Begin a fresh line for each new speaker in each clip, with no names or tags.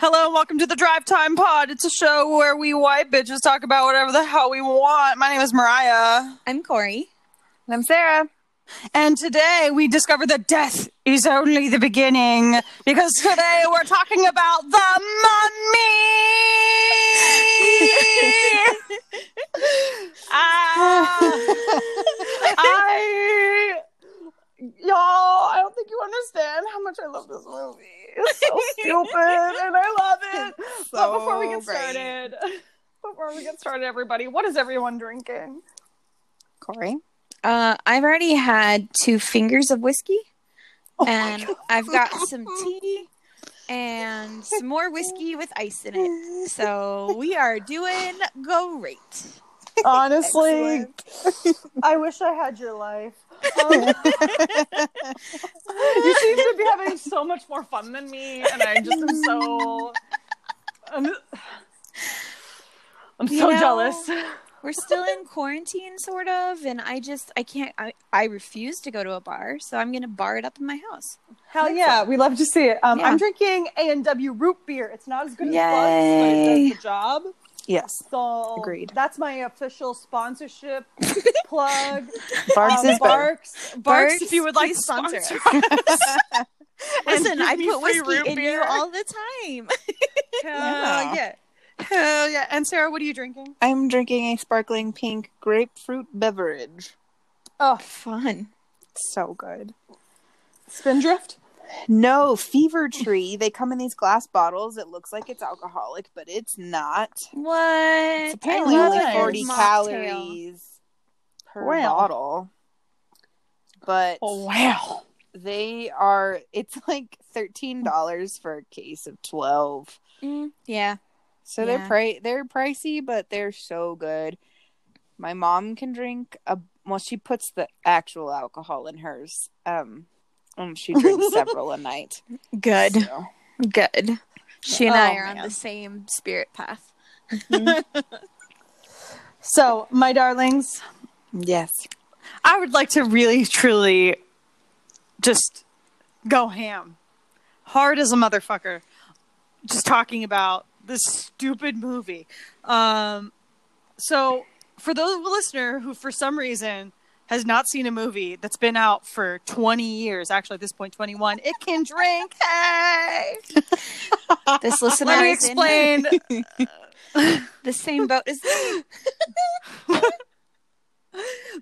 Hello and welcome to the Drive Time Pod. It's a show where we white bitches talk about whatever the hell we want. My name is Mariah.
I'm Corey.
And I'm Sarah.
And today we discover that death is only the beginning because today we're talking about the mummy. Ah, I, y'all, I don't think you understand how much I love this movie. It's so stupid and I love it. but before we get
So great.
started, before we get started, everybody, what is everyone drinking?
Corey.
Uh, I've already had two fingers of whiskey,
Oh
and I've got some tea and some more whiskey with ice in it. So we are doing great.
Honestly, I wish I had your life. Um, you seem to be having so much more fun than me, and I just am so. I'm, I'm
You
so
know,
jealous.
We're still in quarantine, sort of, and I just I can't I, I refuse to go to a bar, so I'm gonna bar it up in my house.
Hell yeah, we love to see it. Um,
Yeah.
I'm drinking A and W root beer. It's not as good as
Barq's,
but it does the job.
Yes.
So
Agreed.
That's my official sponsorship plug.
Barq's
Um,
is better.
Barq's, Barq's, if you would like
please
to
sponsor
sponsor.
us.
us.
Listen, I put
free
whiskey in
beer.
you all the time.
Hell
Yeah.
yeah. Hell yeah. And Sarah, what are you drinking?
I'm drinking a sparkling pink grapefruit beverage.
Oh,
Fun.
So good.
Spindrift?
No, Fever Tree. They come in these glass bottles. It looks like it's alcoholic, but it's not.
What?
It's apparently
I
only
it.
40
mocktail.
calories per
Well.
bottle. But
Oh, wow.
they are, it's like $13 for a case of 12.
Mm, yeah.
So they're
Yeah.
pri- they're pricey, but they're so good. My mom can drink a well. She puts the actual alcohol in hers. Um, and she drinks several a night.
Good.
So.
Good. She and
Oh,
I are on the same spirit path.
So, my darlings,
Yes.
I would like to really, truly just go ham. Hard as a motherfucker. Just talking about this stupid movie. Um, so, for those listener who, for some reason, has not seen a movie that's been out for 20 years, actually at this point 21, it can drink. Hey!
This listener
Let me
is in
explain.
the same boat as me.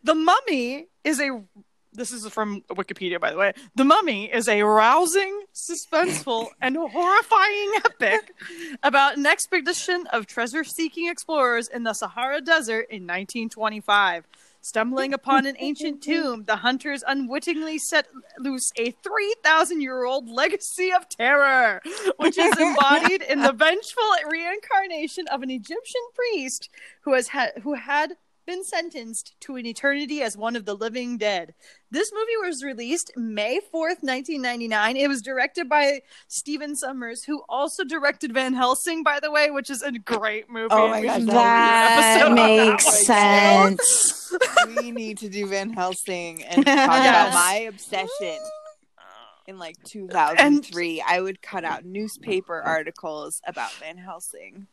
The Mummy is a. This is from Wikipedia, by the way. The Mummy is a rousing, suspenseful, and horrifying epic about an expedition of treasure seeking explorers in the Sahara Desert in 1925. Stumbling upon an ancient tomb, the hunters unwittingly set loose a 3,000 year old legacy of terror, which is embodied in the vengeful reincarnation of an Egyptian priest who has had who had been sentenced to an eternity as one of the living dead. This movie was released May 4th, 1999. It was directed by Stephen Sommers, who also directed Van Helsing, by the way, which is a great movie.
Oh my
We
God,
That
do an episode on
makes
one, too.
sense.
we need to do Van Helsing and talk
Yes.
about my obsession. In like 2003, I would cut out newspaper articles about Van Helsing.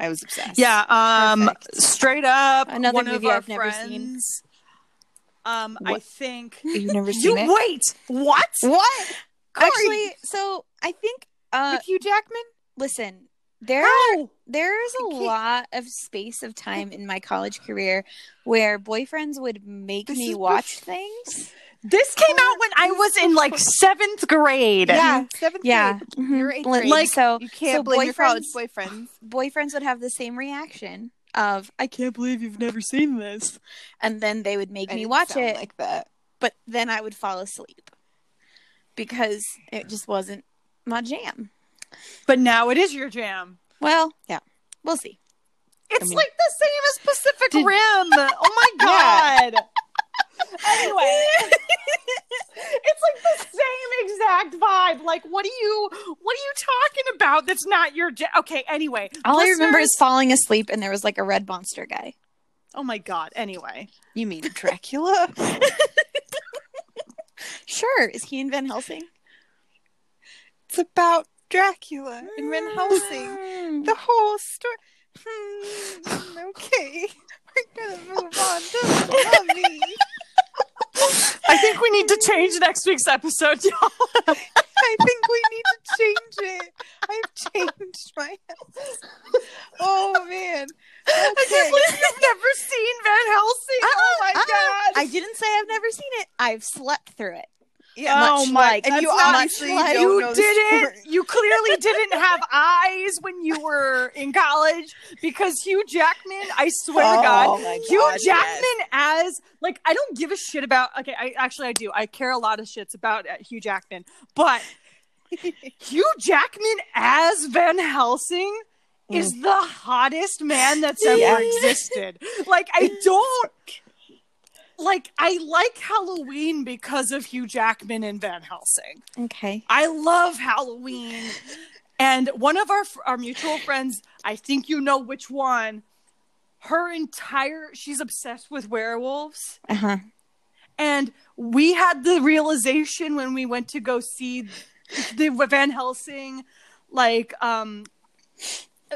I was obsessed.
Yeah, um,
Perfect.
straight up,
Another
one of
movie
our
I've never seen.
friends. Um, I think
You've never
you
seen it?
wait. What?
What?
Actually, so I think uh
With Hugh Jackman?
listen, there
How?
there's a lot of space of time in my college career where boyfriends would make
This
me watch
bef-
things.
This came out when I was in like seventh grade.
Yeah.
Seventh
Yeah.
grade.
Mhm.
You're eighth
Like-
grade.
Like,
so
you can't
so
blame your college
boyfriends-
boyfriends.
boyfriends would have the same reaction of I can't believe you've never seen this. And then they would make
I
me watch
sound
it,
like that.
but then I would fall asleep because it just wasn't my jam.
But now it is your jam.
Well,
Yeah.
We'll see.
It's
I mean-
like the same as Pacific
Did-
Rim. Oh my god. Anyway, it's like the same exact vibe. Like, what are you? What are you talking about? That's not your. Ja- okay. Anyway,
All I remember is falling asleep and there was like a red monster guy.
Oh my god. Anyway,
You mean Dracula?
Sure. Is he in Van Helsing?
it's about
Dracula and Van Helsing. The whole story. Hmm, okay, we're gonna move on to the mummy.
I think we need to change next week's episode, y'all.
I think we need to change it. I've changed my house. Oh man.
I
Okay.
can't believe you've never seen Van Helsing. oh uh-uh, my
Uh-uh.
god.
I didn't say I've never seen it. I've slept through it.
Yeah,
Oh
much
my-
like
and you obviously
like-
you didn't. You clearly didn't have eyes when you were in college because Hugh Jackman. I swear to
Oh
God,
my
Hugh Jackman as like I don't give a shit about. Okay, I actually I do. I care a lot of shits about uh, Hugh Jackman, but Hugh Jackman as Van Helsing is the hottest man that's ever existed. Like I don't like I like Halloween because of Hugh Jackman and Van Helsing.
Okay.
I love Halloween. And one of our our mutual friends, I think you know which one, her entire she's obsessed with werewolves.
Uh huh.
And we had the realization when we went to go see the Van Helsing like um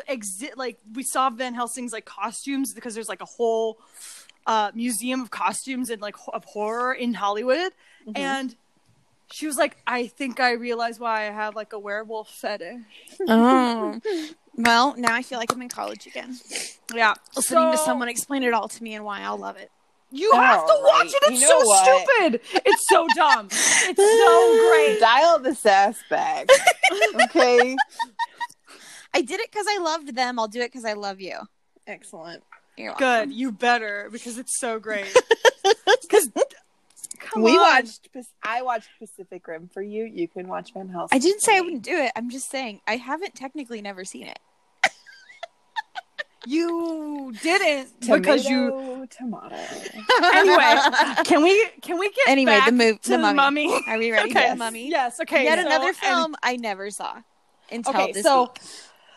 exit like we saw Van Helsing's like costumes because there's like a whole uh museum of costumes and like of horror in Hollywood
Mhm.
and she was like I think I realize why I have like a werewolf fetish.
Oh. Well, now I feel like I'm in college again.
Yeah.
Listening to someone explain it all to me and why I'll love it.
You have to watch
right.
it. It's
You know
so
what?
stupid. It's so dumb. It's so great.
Dial the sass back. Okay.
I did it because I loved them. I'll do it because I love you.
Excellent.
You're
Good. You better because it's so great. Because
we watched. I watched Pacific Rim for you. You can watch Van Helsing.
I didn't
for
say I wouldn't do it. I'm just saying I haven't technically never seen it.
You didn't because you.
Tomato, tomato.
Anyway, can we can we get
Anyway,
back
the move-
to
the
the
mummy.
mummy?
Are we ready
okay.
for the mummy?
Yes. Okay.
Yet
so-
another
and-
film I never saw until
Okay,
this
so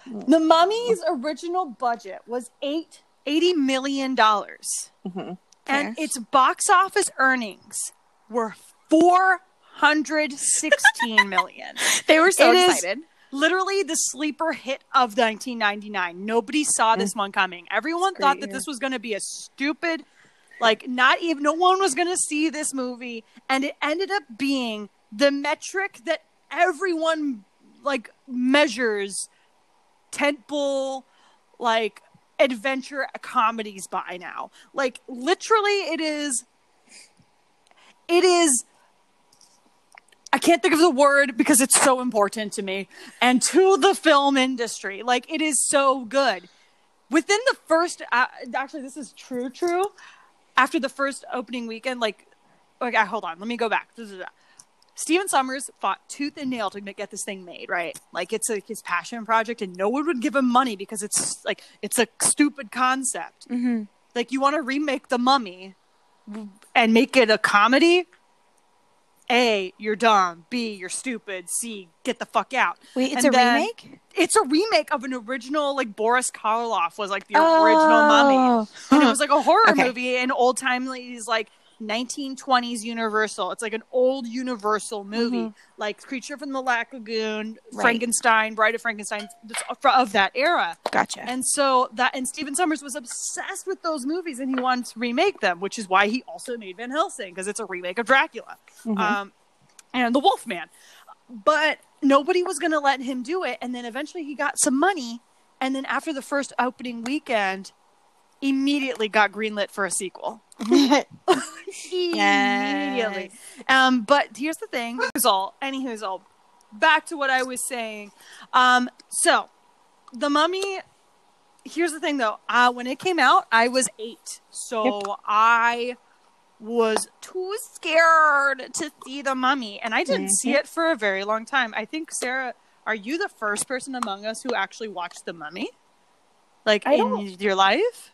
week.
the mummy's original budget was eight eighty million dollars,
Mhm.
and its box office earnings were four hundred sixteen million.
They were so
It
excited.
literally the sleeper hit of 1999. Nobody saw this one coming. Everyone thought
great
that this was going to be a stupid, like, not even, no one was going to see this movie. And it ended up being the metric that everyone, like, measures tentpole, like, adventure comedies by now. Like, literally, it is, it is I can't think of the word because it's so important to me and to the film industry. Like it is so good. Within the first, uh, actually, this is true. True. After the first opening weekend, like, okay, hold on, let me go back. Stephen Sommers fought tooth and nail to get this thing made, right? Like it's a, his passion project, and no one would give him money because it's like it's a stupid concept.
Mm-hmm.
Like you want to remake The Mummy and make it a comedy? A, you're dumb. B, you're stupid. C, get the fuck out.
Wait, it's
And
a remake?
It's a remake of an original, like Boris Karloff was like the original Mummy, and it was like a horror
Okay.
movie in old timely's like 1920s Universal. It's like an old Universal movie, like Creature from the Black Lagoon,
Right.
Frankenstein, Bride of Frankenstein, of that era.
Gotcha.
And so that and Stephen Sommers was obsessed with those movies and he wanted to remake them, which is why he also made Van Helsing because it's a remake of Dracula.
Mhm.
Um and The Wolfman. But nobody was going to let him do it and then eventually he got some money and then after the first opening weekend immediately got greenlit for a sequel. Immediately. Um, but here's the thing. Who's all? Any who's all? Back to what I was saying. Um, so the Mummy. Here's the thing, though. Uh, when it came out, I was eight, so I was too scared to see the Mummy, and I didn't see it for a very long time. I think Sarah, are you the first person among us who actually watched the Mummy? Like
I
in
don't-
your life?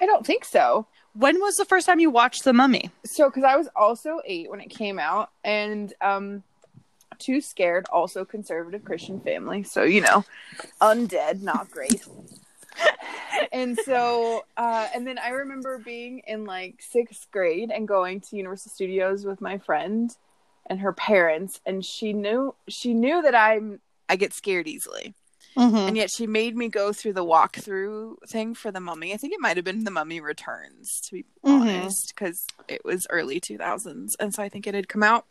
I don't think so.
When was the first time you watched the Mummy?
So, because I was also eight when it came out, and um, too scared. Also, conservative Christian family, so you know, undead, not great. and so, uh, and then I remember being in like sixth grade and going to Universal Studios with my friend and her parents, and she knew she knew that I'm I get scared easily.
Mhm.
And yet she made me go through the walkthrough thing for the mummy. I think it might have been the mummy returns, to be
Mhm.
honest, because it was early 2000s. And so I think it had come out.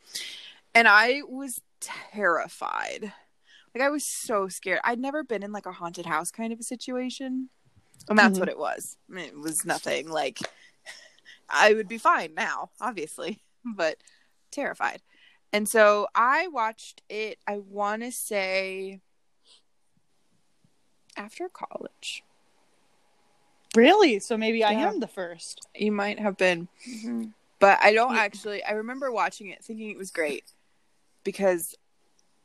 And I was terrified. Like I was so scared. I'd never been in like a haunted house kind of a situation. And that's
Mhm.
what it was. I mean, it was nothing like I would be fine now, obviously, but terrified. And so I watched it, I want to say after college.
Really? So maybe I am the first.
You might have been, mm-hmm. but I don't
Yeah.
actually. I remember watching it thinking it was great because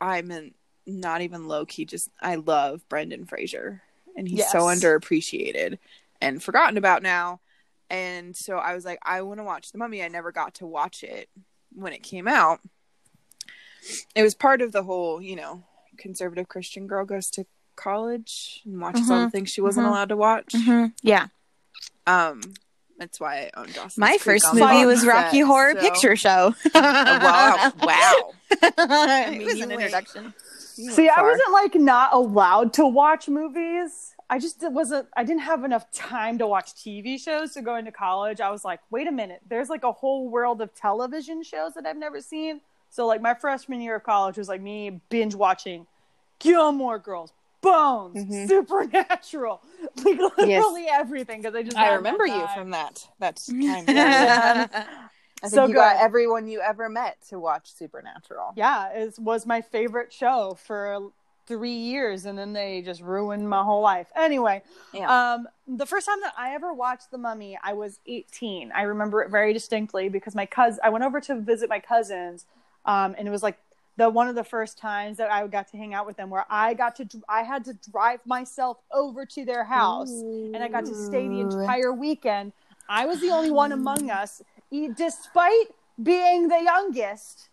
I'm in, not even low key, just I love Brendan Fraser and he's so underappreciated and forgotten about now. And so I was like, I want to watch The Mummy. I never got to watch it when it came out. It was part of the whole, you know, conservative Christian girl goes to college and watches all the things she wasn't
mhm.
allowed to watch.
Yeah.
Um, that's why I own Dawson's
My
Creek
first
on
movie
box
was
set,
Rocky Horror
so-
Picture Show.
Oh, wow! Wow!
it
mean,
was an
went-
introduction.
Went
See, I wasn't like not allowed to watch movies. I just wasn't. I didn't have enough time to watch TV shows. So going to college, I was like, wait a minute. There's like a whole world of television shows that I've never seen. So like my freshman year of college was like me binge watching Gilmore Girls, Bones,
Mhm.
Supernatural, like literally everything because I just
I remember you from that that time. period. I think
So
you got
good.
everyone you ever met to watch Supernatural.
yeah, it was my favorite show for three years, and then they just ruined my whole life. Anyway,
Yeah.
um, the first time that I ever watched The Mummy, I was 18. I remember it very distinctly because my cousin, I went over to visit my cousins, um, and it was like the one of the first times that I got to hang out with them, where I got to, I had to drive myself over to their house, and I got to stay the entire weekend. I was the only one among us, e- despite being the youngest.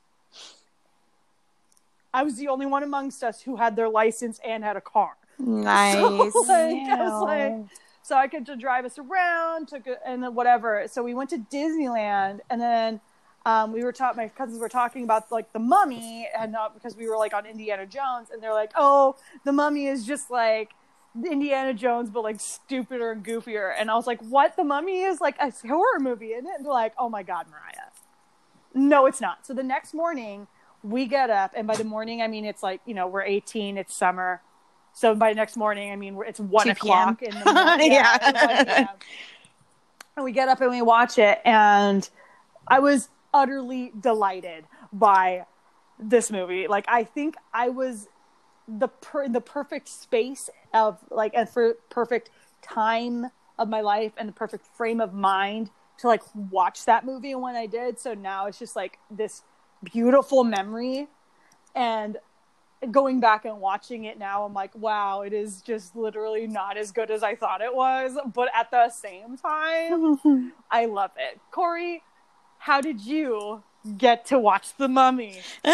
I was the only one amongst us who had their license and had a car.
Nice.
So, like, I was like, so I could to drive us around, took a, and whatever. So we went to Disneyland, and then um, we were taught. My cousins were talking about like the Mummy, and not because we were like on Indiana Jones, and they're like, "Oh, the Mummy is just like Indiana Jones, but like stupider and goofier." And I was like, "What? The Mummy is like a horror movie, isn't it?" And they're like, "Oh my God, Mariah, no, it's not." So the next morning, we get up, and by the morning, I mean it's like you know we're 18, it's summer. So by next morning, I mean it's one o'clock in the morning.
Yeah.
1 p.m. And we get up and we watch it, and I was utterly delighted by this movie. Like I think I was the per- the perfect space of like and for perfect time of my life and the perfect frame of mind to like watch that movie and when I did. So now it's just like this beautiful memory and going back and watching it now i'm like wow it is just literally not as good as i thought it was but at the same time i love it corey how did you get to watch the mummy ah,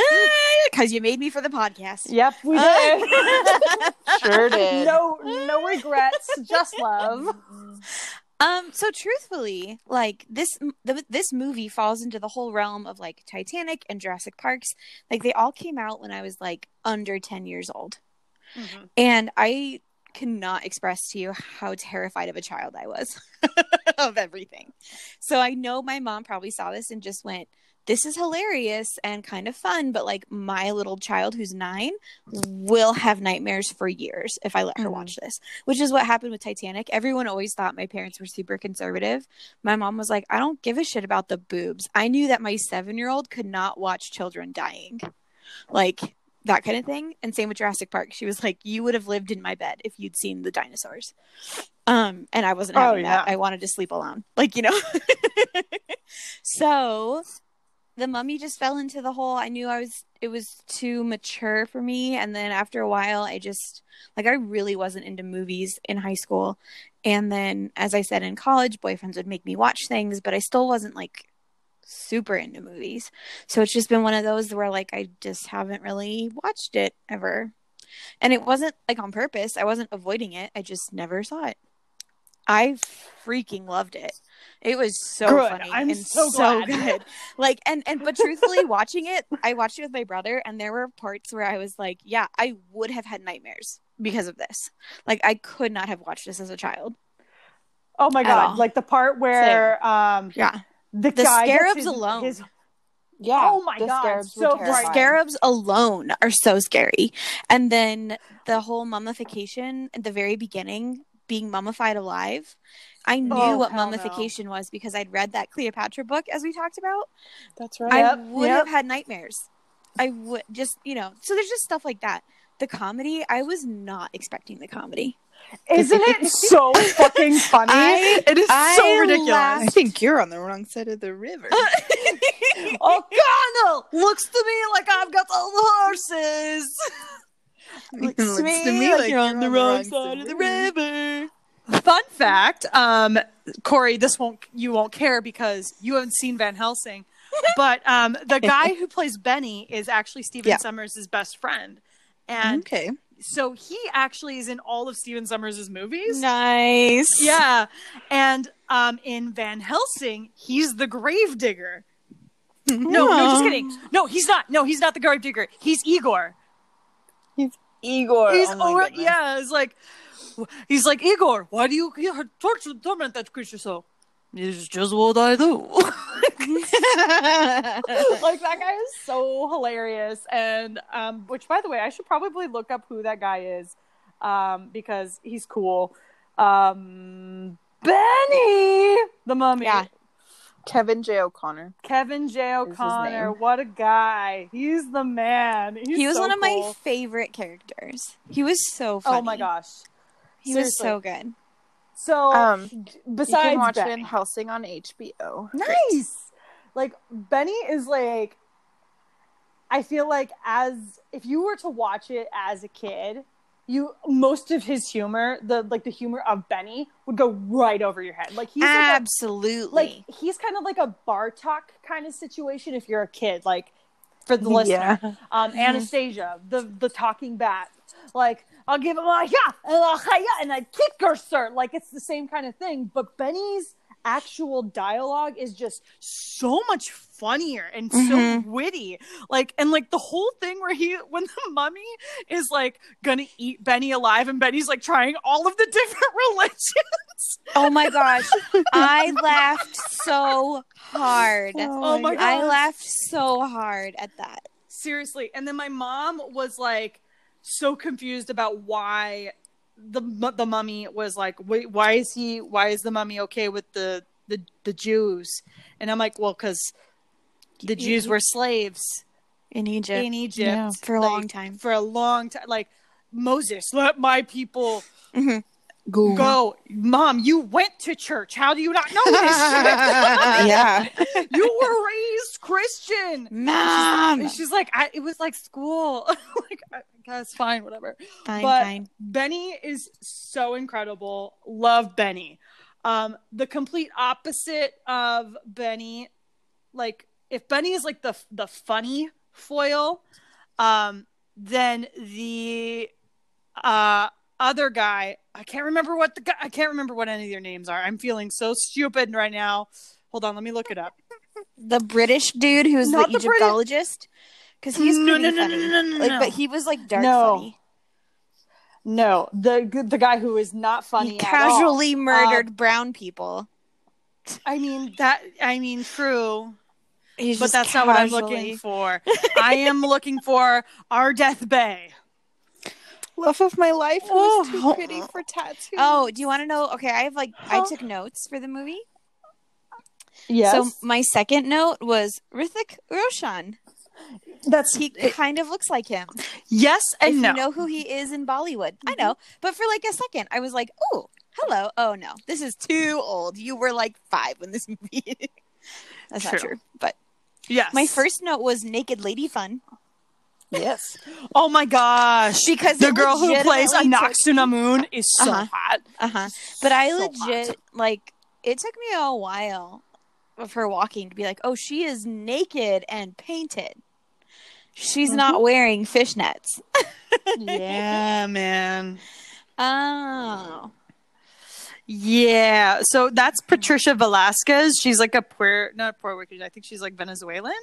Because you made me for the podcast.
yep we ah. did
Sure did.
no no regrets just love
Um. So truthfully, like this, the, this movie falls into the whole realm of like Titanic and Jurassic Parks. Like they all came out when I was like under ten years old, mm-hmm. and I cannot express to you how terrified of a child I was of everything. So I know my mom probably saw this and just went, "This is hilarious and kind of fun," but like my little child who's nine will have nightmares for years if I let her
Mhm.
watch this which is what happened with Titanic. Everyone always thought my parents were super conservative. My mom was like, I don't give a shit about the boobs. I knew that my seven year old could not watch children dying. Like that kind of thing. And same with Jurassic Park. She was like, You would have lived in my bed if you'd seen the dinosaurs. Um, and I wasn't
Oh,
having that.
yeah.
I wanted to sleep alone. Like, you know. so the mummy just fell into the hole. I knew I was it was too mature for me. And then after a while I just like I really wasn't into movies in high school. And then as I said in college, boyfriends would make me watch things, but I still wasn't like super into movies. So it's just been one of those where like I just haven't really watched it ever. And it wasn't like on purpose. I wasn't avoiding it. I just never saw it. I freaking loved it. It was so
Good.
funny
I'm
and
so
so, good. Like and and but truthfully, watching it, I watched it with my brother, and there were parts where I was like, "Yeah, I would have had nightmares because of this. Like, I could not have watched this as a child."
Oh my god! Like the part where um
Yeah,
the,
The scarabs
his-
alone.
his-
Yeah.
Oh my
the
God,
scarabs
so
the scarabs alone are so scary, and then the whole mummification at the very beginning, being mummified alive. I knew
Oh,
what
hell no.
mummification was because I'd read that Cleopatra book as we talked about.
That's right.
I
Yep,
would
yep.
have had nightmares. I would just, you know, so there's just stuff like that. The comedy, I was not expecting the comedy.
Isn't it so fucking funny?
I-
it is
I
so ridiculous.
laughed.
think you're on the wrong side of the river.
O'Connell looks to me like I've got all the horses.
Looks
Looks to me like you're on the wrong side of the
river.
Fun fact, um, Corey, this won't you won't care because you haven't seen Van Helsing, but um, the guy who plays Benny is actually Stephen
Yeah.
Sommers' best friend, and
okay.
So he actually is in all of Stephen Sommers' movies.
Nice.
Yeah, and um, in Van Helsing, he's the gravedigger. No, no, just kidding. No, he's not. No, he's not the gravedigger. He's Igor.
He's Igor.
He's
oh
over, yeah. It's like he's like Igor. Why do you you torture torment that creature so? It's just what I do. like that guy is so hilarious, and um, which by the way, I should probably look up who that guy is, um, because he's cool. Um, Benny, the mummy.
Yeah.
Kevin J. O'Connor.
Kevin J. O'Connor, what a guy! He's the man. He's
he was
so
one of my favorite characters. He was so funny.
Oh my gosh!
He was so good.
So
Um,
besides
you can watch
Benny,
Van Helsing on HBO.
nice. Like Benny is like, I feel like as if you were to watch it as a kid, you most of his humor, the like the humor of Benny, would go right over your head. Like he's like, a,
Absolutely.
like he's kind of like a Bartok kind of situation if you're a kid, like for the listener.
Yeah.
Um, Anastasia, the the talking bat. Like I'll give him a yeah and a yeah and I kick her, sir. Like it's the same kind of thing. But Benny's actual dialogue is just so much funnier and so
Mhm.
witty. Like and like the whole thing where he when the mummy is like gonna eat Benny alive and Benny's like trying all of the different religions.
oh my gosh. I laughed so hard.
Oh my gosh.
I laughed so hard at that.
Seriously. And then my mom was like so confused about why the the mummy was like wait why is he why is the mummy okay with the the, the Jews? And I'm like, well cuz the Jews were slaves
In Egypt.
in Egypt
Yeah.
For a
like,
long time.
For a long time like Moses, let my people
Mhm.
Go.
go. Mom, you went to church. How do you not know this
yeah.
you were raised Christian.
Mom.
And she's like, I, it was like school. like, I guess fine, whatever.
Fine,
but
fine.
Benny is so incredible. Love Benny. Um, the complete opposite of Benny. Like, if Benny is like the the funny foil, um, then the uh other guy, I can't remember what the guy. I can't remember what any of their names are. I'm feeling so stupid right now. Hold on, let me look it up.
The British dude who's
Not
the
the
Egyptologist. Because he's
No, no, no, no, no, no,
like,
no.
but he was like dark
No.
funny.
No, the the guy who is not funny.
he casually
Um,
murdered brown people.
I mean that. I mean, true,
He's
but that's not what I'm looking for. I am looking for Ardeth Bay.
Love of my life was
Oh.
too pretty for tattoos.
Oh, do you want to know? Okay, I have like I took notes for the movie.
Yes,
So my second note was Hrithik Roshan.
that's
He kind of looks like him.
yes and
if
no.
you know who he is in Bollywood, I know. Mm-hmm. But for like a second, I was like, "Oh, hello." Oh no, this is too old. You were like five when this movie. That's not
True.
true. But
yes,
my first note was Naked Lady Fun
yes.
Oh my gosh,
because
the girl who plays Anck-su-namun is so
Uh-huh.
hot.
Uh-huh. But I
So
legit
hot.
like it took me a while of her walking to be like, "Oh, she is naked and painted. She's
Mm-hmm.
not wearing fishnets."
yeah, man.
Oh.
Yeah, so that's Patricia Velasquez. She's like a Puerto, not Puerto Rican. I think she's like Venezuelan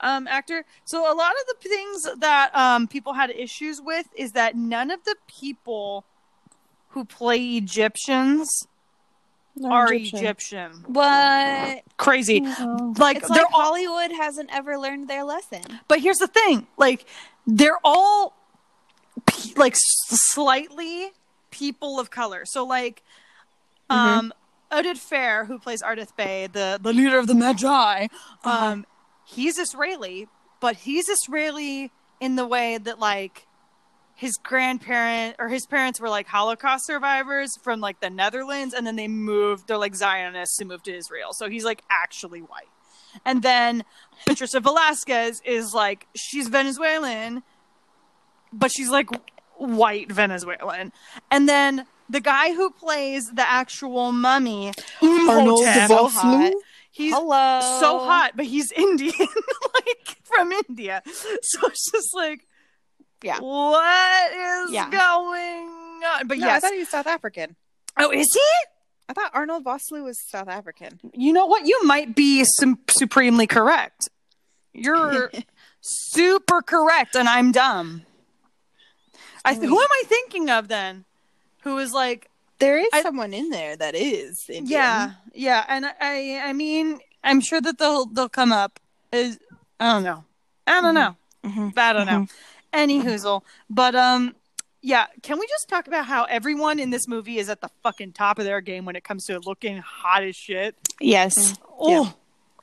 um, actor. So a lot of the things that um, people had issues with is that none of the people who play Egyptians are Egyptian.
What?
Crazy.
No.
Like
It's
they're
like
all,
Hollywood hasn't ever learned their lesson.
but here's the thing: like they're all like slightly people of color. So like, um, Oded Fehr, who plays Ardeth Bay, the the leader of the Medjai, um, he's Israeli, but he's Israeli in the way that like his grandparent or his parents were like Holocaust survivors from like the Netherlands, and then they moved. They're like Zionists who moved to Israel, so he's like actually white. And then Patricia Velasquez is like she's Venezuelan, but she's like white Venezuelan. And then the guy who plays the actual mummy,
Arnold Vosloo?
He's
Hello.
so hot, but he's Indian, like from India. So it's just like,
Yeah.
what is
Yeah.
going on? But
No,
yes,
I thought he was South African.
oh, is he?
I thought Arnold Vosloo was South African.
You know what? You might be supremely correct. You're super correct, and I'm dumb. I th- who am I thinking of then? Who is like,
There is
I-
someone in there that is Indian.
yeah, yeah, and I, I mean, I'm sure that they'll they'll come up. Is I don't know, I don't know,
Mhm.
I don't know. Any hoozle, but um, yeah. Can we just talk about how everyone in this movie is at the fucking top of their game when it comes to looking hot as shit?
Yes.
Oh,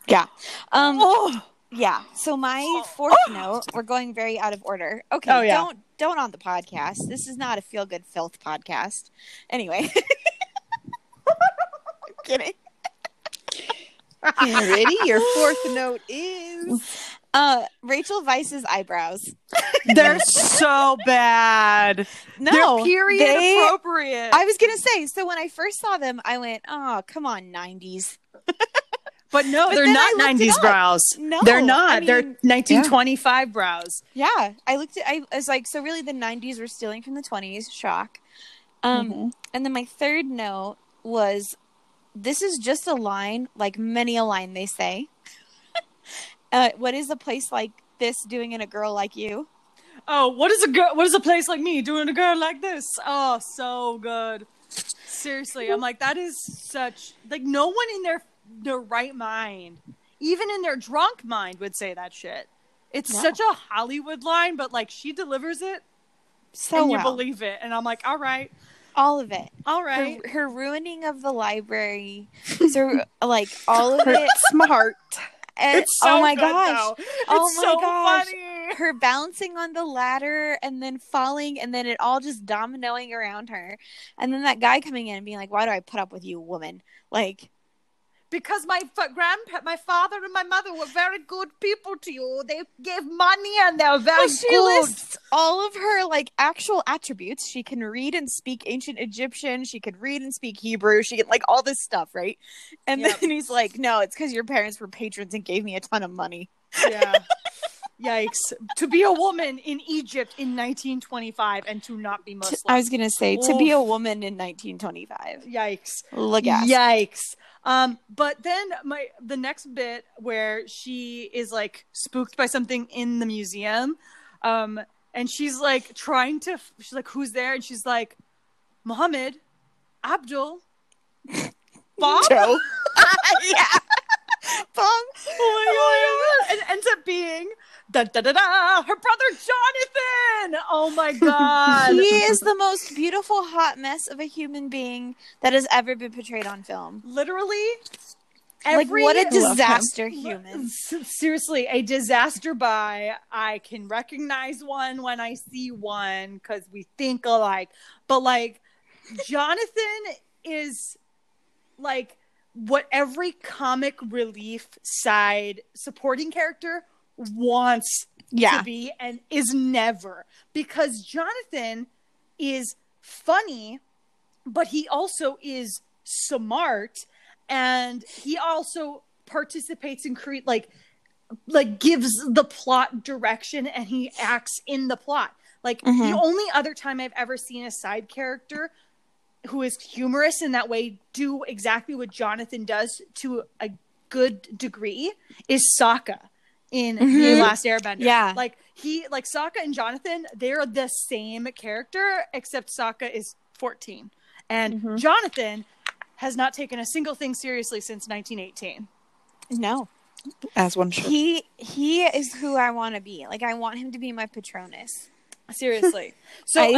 Yeah. Um.
oh.
Yeah. So my fourth note, we're going very out of order. Okay.
Oh, yeah.
Don't don't on the podcast. This is not a feel good filth podcast. Anyway. kidding.
You Ready? Your fourth note is
Uh, Rachel Weisz's eyebrows.
They're so bad.
No,
They're period
they-
appropriate.
I was gonna say. So when I first saw them, I went, "Oh, come on, '90s."
But no,
But
they're not
I looked it
90s brows.
No,
they're not.
I
they're
mean-
1925 brows.
Yeah, I looked at. I was like, so really, the '90s were stealing from the '20s. Shock. Um,
Mhm.
and then my third note was, this is just a line, like many a line they say. uh, what is a place like this doing in a girl like you?
Oh, what is a girl? What is a place like me doing a girl like this? Oh, so good. Seriously, I'm like that is such like no one in their their right mind, even in their drunk mind, would say that shit. It's
No.
such a Hollywood line, but like she delivers it
So
and you believe it, and I'm like, all right,
all of it.
All right.
Her, her ruining of the library, so like all of it.
smart.
And,
It's oh so
oh my
good,
gosh!
though. Oh it's
Oh my
so
gosh.
funny.
her bouncing on the ladder and then falling and then it all just dominoing around her and then that guy coming in and being like why do i put up with you woman like
because my fa- grandpa, my father and my mother were very good people to you. They gave money and they're very
well, she
good.
lists all of her like actual attributes she can read and speak ancient egyptian she can read and speak hebrew she can like all this stuff right and
Yep.
then he's like no it's because your parents were patrons and gave me a ton of money
Yeah. Yikes. To be a woman in Egypt in 1925 and to not be Muslim.
i was gonna say to be a woman in 1925
Yikes.
look at
Yikes. Um, but then my the next bit where she is like spooked by something in the museum, um, and she's like trying to she's like, Who's there? And she's like, Muhammad, Abdul, Bob.
Joe.
yeah Bob.
Oh my god! And it ends up being da da da da her brother Jonathan. Oh my god!
he is the most beautiful hot mess of a human being that has ever been portrayed on film.
literally
like
every
what a disaster human.
Seriously, a disaster by. I can recognize one when I see one because we think alike. But like, Jonathan is like what every comic relief side supporting character wants
Yeah.
to be and is never because Jonathan is funny, but he also is smart and he also participates in create like like gives the plot direction and he acts in the plot. Like the
Mhm.
only other time I've ever seen a side character who is humorous in that way do exactly what Jonathan does to a good degree is Sokka in the
Mhm.
Last Airbender.
Yeah.
like he like Sokka and Jonathan, they're the same character except Sokka is fourteen, and
Mhm.
Jonathan has not taken a single thing seriously since 1918.
No.
As one should.
He he is who I want to be. Like I want him to be my Patronus.
Seriously. So
I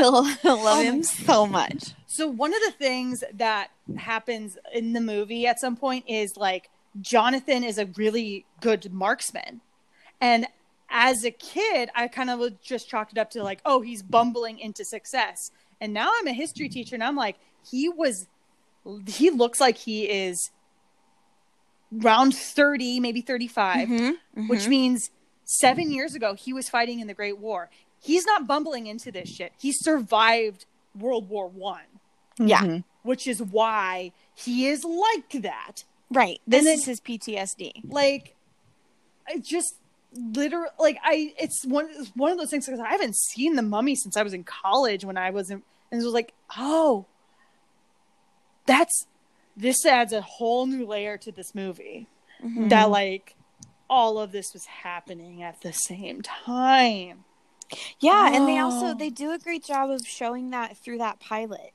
love him so much.
So one of the things that happens in the movie at some point is like Jonathan is a really good marksman. And as a kid, I kind of just chalked it up to like, oh, he's bumbling into success. And now I'm a history teacher and I'm like, he was he looks like he is round 30, maybe 35
Mhm,
which
mhm.
means seven years ago he was fighting in the Great War. He's not bumbling into this shit. He survived World War One,
Yeah.
Mhm.
which is why he is like that.
right. This
then-
is his PTSD.
Like, I just literally like I. It's one it's one of those things because I haven't seen the Mummy since I was in college when I was in, and it was like, oh, that's this adds a whole new layer to this movie.
Mhm.
That like all of this was happening at the same time.
Yeah, and they also
Oh.
they do a great job of showing that through that pilot.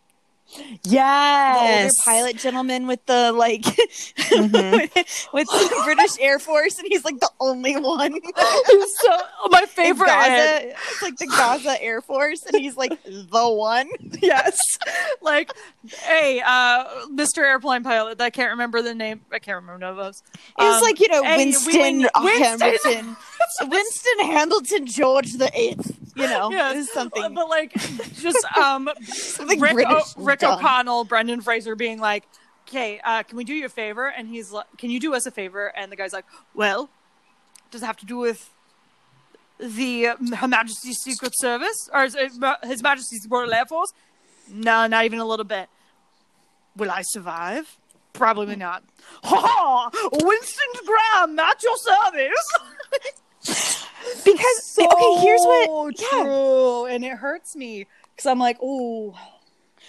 Yes.
The older pilot gentleman with the like
Mhm.
with the British Air Force and he's like the only one.
so my favorite.
Gaza, it's like the Gaza Air Force and he's like the one.
yes. like, hey, uh, Mr. Airplane Pilot. I can't remember the name. I can't remember none of those.
It's
Um,
like, you know,
hey,
Winston,
Win- Winston.
Winston Hamilton George the Eighth. You know,
Yes.
something
But like, just um,
something
Rick, o- Rick. O'Connell, Brendan Fraser being like, "Okay, uh, can we do you a favor?" And he's like, "Can you do us a favor?" And the guy's like, "Well, does it have to do with the uh, Her Majesty's Secret Service or is it His Majesty's Royal Air Force?" No, not even a little bit. Will I survive? Probably not. Ha ha! Winston Graham, at your service.
Because okay, here's what
So
yeah.
and it hurts me because I'm like, oh,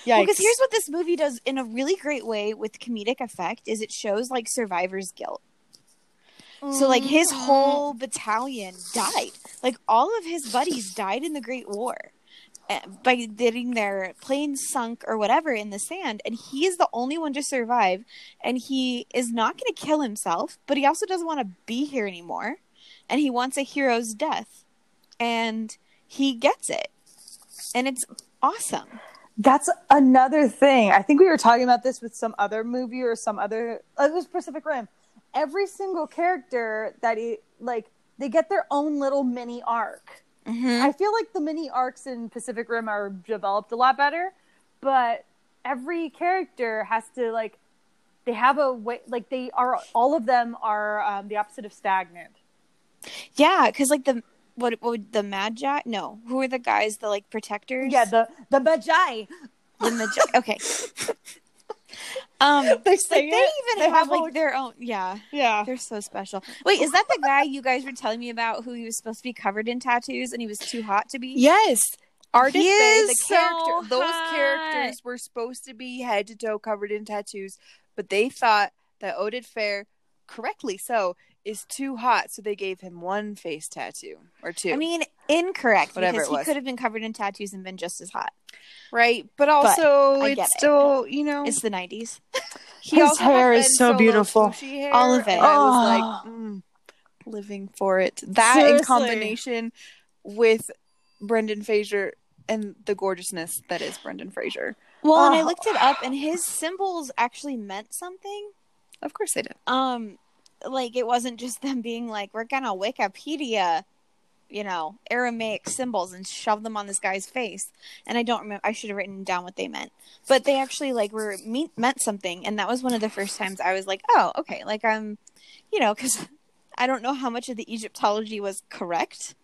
yeah.
Because here's what this movie does in a really great way with comedic effect is it shows like survivor's guilt. So like his
Mm-hmm.
whole battalion died. Like all of his buddies died in the Great War uh, by getting their plane sunk or whatever in the sand and he is the only one to survive and he is not going to kill himself, but he also doesn't want to be here anymore and he wants a hero's death. And he gets it. And it's awesome.
That's another thing. I think we were talking about this with some other movie or some other. It was Pacific Rim. Every single character that he like, they get their own little mini arc.
Mhm.
I feel like the mini arcs in Pacific Rim are developed a lot better, but every character has to like. They have a way, like they are. All of them are um, the opposite of stagnant.
Yeah, because like the what, what would the Medjai? No, who are the guys? The like protectors?
Yeah, the the Medjai.
the Medjai. Okay. Um,
They
like,
say
they even
They
have
have,
like
like-
their own. Yeah,
Yeah.
they're so special. Wait, is that the guy you guys were telling me about who he was supposed to be covered in tattoos and he was too hot to be?
Yes. Artist
He
Bay,
is
the
so
character, those
hot.
characters were supposed to be head to toe covered in tattoos, but they thought that Oded Fehr, correctly so, is too hot, so they gave him one face tattoo or two.
I mean, incorrect
Whatever
because
it
he could have been covered in tattoos and been just as hot.
right, but also
I get
it's
it.
still, you know,
It's the nineties.
His hair is so beautiful.
hair,
All of it.
and I was
Oh.
like, mm, living for it. That in combination with Brendan Fraser and the gorgeousness that is Brendan Fraser.
Well, and I
Oh.
looked it up, and his symbols actually meant something.
Of course they did.
um like it wasn't just them being like we're gonna wikipedia you know aramaic symbols and shove them on this guy's face. And i don't remember i should have written down what they meant. But they actually like were me- meant something and that was one of the first times i was like oh okay like i'm you know because i don't know how much of the egyptology was correct.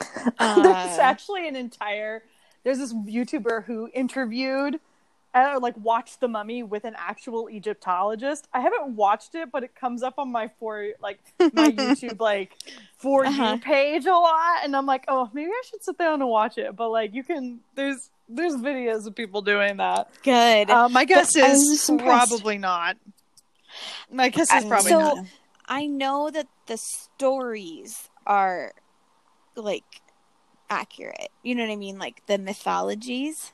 There's
Uh,
actually an entire there's this youtuber who interviewed uh, like watched the mummy with an actual egyptologist i haven't watched it but it comes up on my for like my youtube like for
Uh-huh.
you page a lot and i'm like oh maybe i should sit down and watch it but like you can there's There's videos of people doing that.
Good.
Uh, my guess
But
is probably not. My guess is
I-
probably
so-
not.
I know that the stories are like accurate. You know what I mean? Like the mythologies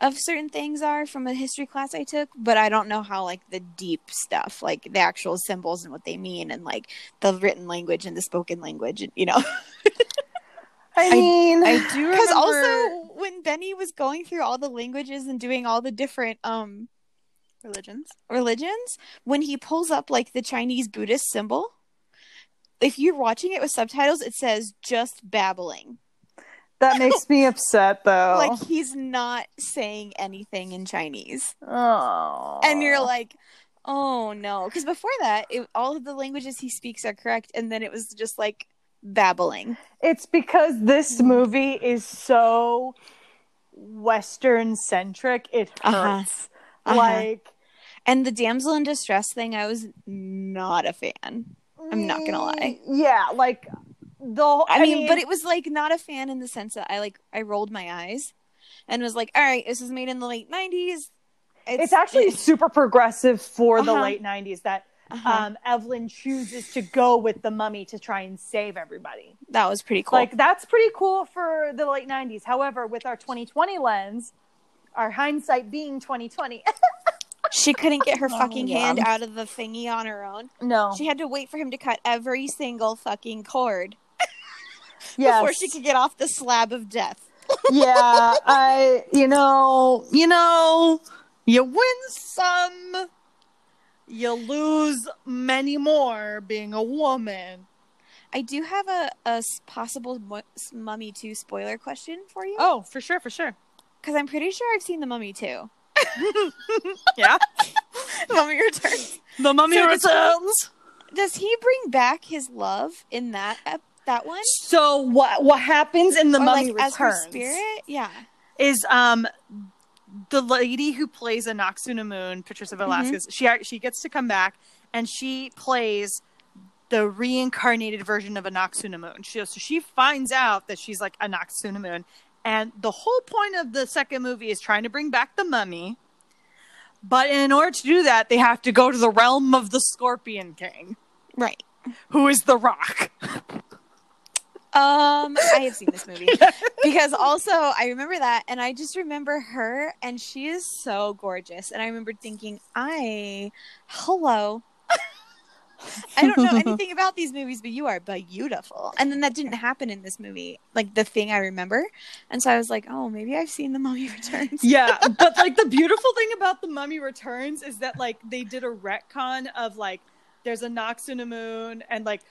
of certain things are from a history class I took, but I don't know how like the deep stuff, like the actual symbols and what they mean and like the written language and the spoken language and you know.
I mean,
I
do
Because
remember-
also when Benny was going through all the languages and doing all the different um
religions.
religions, when he pulls up like the Chinese Buddhist symbol, if you're watching it with subtitles, it says just babbling.
That makes me upset though.
Like he's not saying anything in Chinese.
oh,
And you're like, oh no. Because before that, it, all of the languages he speaks are correct. And then it was just like babbling.
It's because this movie is so Western centric. It
Uh-huh.
hurts.
Uh-huh.
Like,
And the damsel in distress thing, I was not a fan. I'm not gonna lie.
mm, Yeah, like the. whole-
I, mean, but it was like not a fan in the sense that I like I rolled my eyes and was like, all right, this was made in the late '90s.
it's, actually super progressive for the
Uh-huh.
late '90s that
uh-huh.
um, Evelyn chooses to go with the mummy to try and save everybody.
that was pretty cool.
Like that's pretty cool for the late '90s. However, with our 2020 lens, our hindsight being 2020,
she couldn't get her
Oh,
fucking
yeah.
hand out of the thingy on her own.
no,
She had to wait for him to cut every single fucking cord
yes.
before she could get off the slab of death.
yeah, I, you know, you know, you win some, you lose many more being a woman.
I do have a, a possible Mummy 2 spoiler question for you.
Oh, for sure, for sure.
Because I'm pretty sure I've seen the Mummy 2.
Yeah,
Mummy Returns.
the mummy
So does-
returns.
Does he bring back his love in that ep- that one?
So what what happens in the
or
mummy
like as her
returns
spirit? Yeah.
is um the lady who plays Anck-su-namun, Patricia Velasquez. She she gets to come back and she plays the reincarnated version of Anck-su-namun. She, so she finds out that she's like Anck-su-namun, and the whole point of the second movie is trying to bring back the mummy. But in order to do that, they have to go to the realm of the Scorpion King,
Right.
who is the Rock.
Um, I have seen this movie because also I remember that, and I just remember her, and she is so gorgeous. And I remember thinking, I, hello. I don't know anything about these movies, but you are beautiful. And then that didn't happen in this movie, like the thing I remember. And so I was like, oh, maybe I've seen The Mummy Returns.
Yeah, but like the beautiful thing about the Mummy Returns is that like they did a retcon of like there's Anck-su-namun and like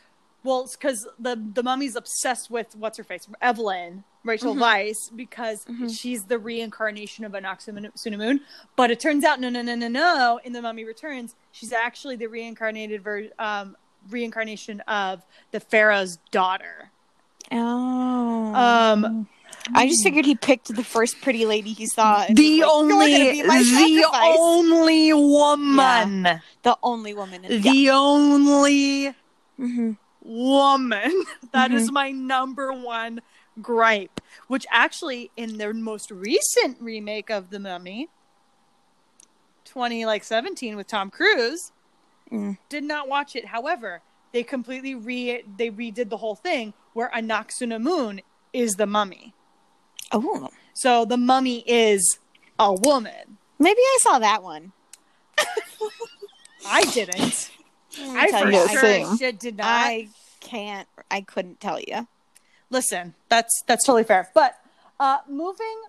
well it's because the the mummy's obsessed with what's her face Evelyn Rachel
Mhm.
Weisz because
Mhm.
she's the reincarnation of Anck-su-namun, but it turns out no no no no no in the Mummy Returns she's actually the reincarnated ver- um reincarnation of the Pharaoh's daughter.
Oh.
Um
I just figured he picked the first pretty lady he saw.
the
like,
only
gonna be my
the only woman
the only woman
the only
Mhm.
Woman. That is my number one gripe which actually in their most recent remake of the mummy 20 like 17 with tom cruise
Mm.
did not watch it. However they completely re they redid the whole thing where Anck-su-namun is the mummy.
Oh,
so the mummy is a woman.
Maybe I saw that one.
i didn't. I for
you,
No,
I-
sure did not.
I can't. I couldn't tell you.
listen that's that's totally fair but uh moving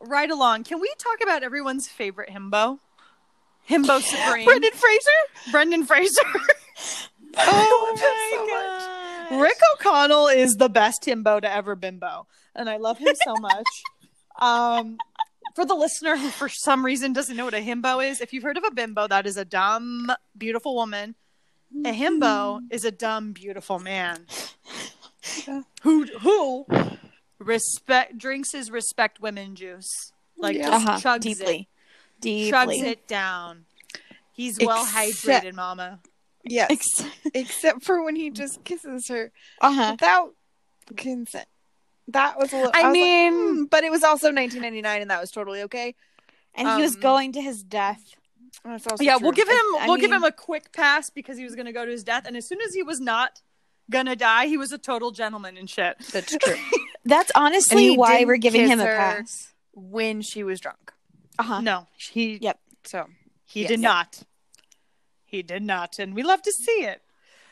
right along can we talk about everyone's favorite himbo himbo supreme
Brendan Fraser.
brendan fraser
Oh my
rick o'connell is the best himbo to ever bimbo and i love him so much um for the listener who for some reason doesn't know what a himbo is if you've heard of a bimbo that is a dumb beautiful woman a himbo is a dumb beautiful man who who respect drinks his respect women juice like
Yeah.
just
Uh-huh.
chugs
Deeply.
it
Deeply.
chugs it down he's well
Except-
hydrated mama
Yes.
Ex-
Except for when he just kisses her
uh-huh.
without consent.
that was a little.
I
was like,
mean-
hmm, but it was also 1999, and that was totally okay.
And he was
Um,
going to his death.
That's also
yeah,
true.
we'll give him
I
we'll give him a quick pass because he was going to go to his death, and as soon as he was not gonna die, he was a total gentleman and shit.
That's true.
That's honestly why we're giving him a pass.
when she was drunk.
Uh-huh.
No, he
Yep.
So
he
Yes.
did not. He did not, and we love to see it.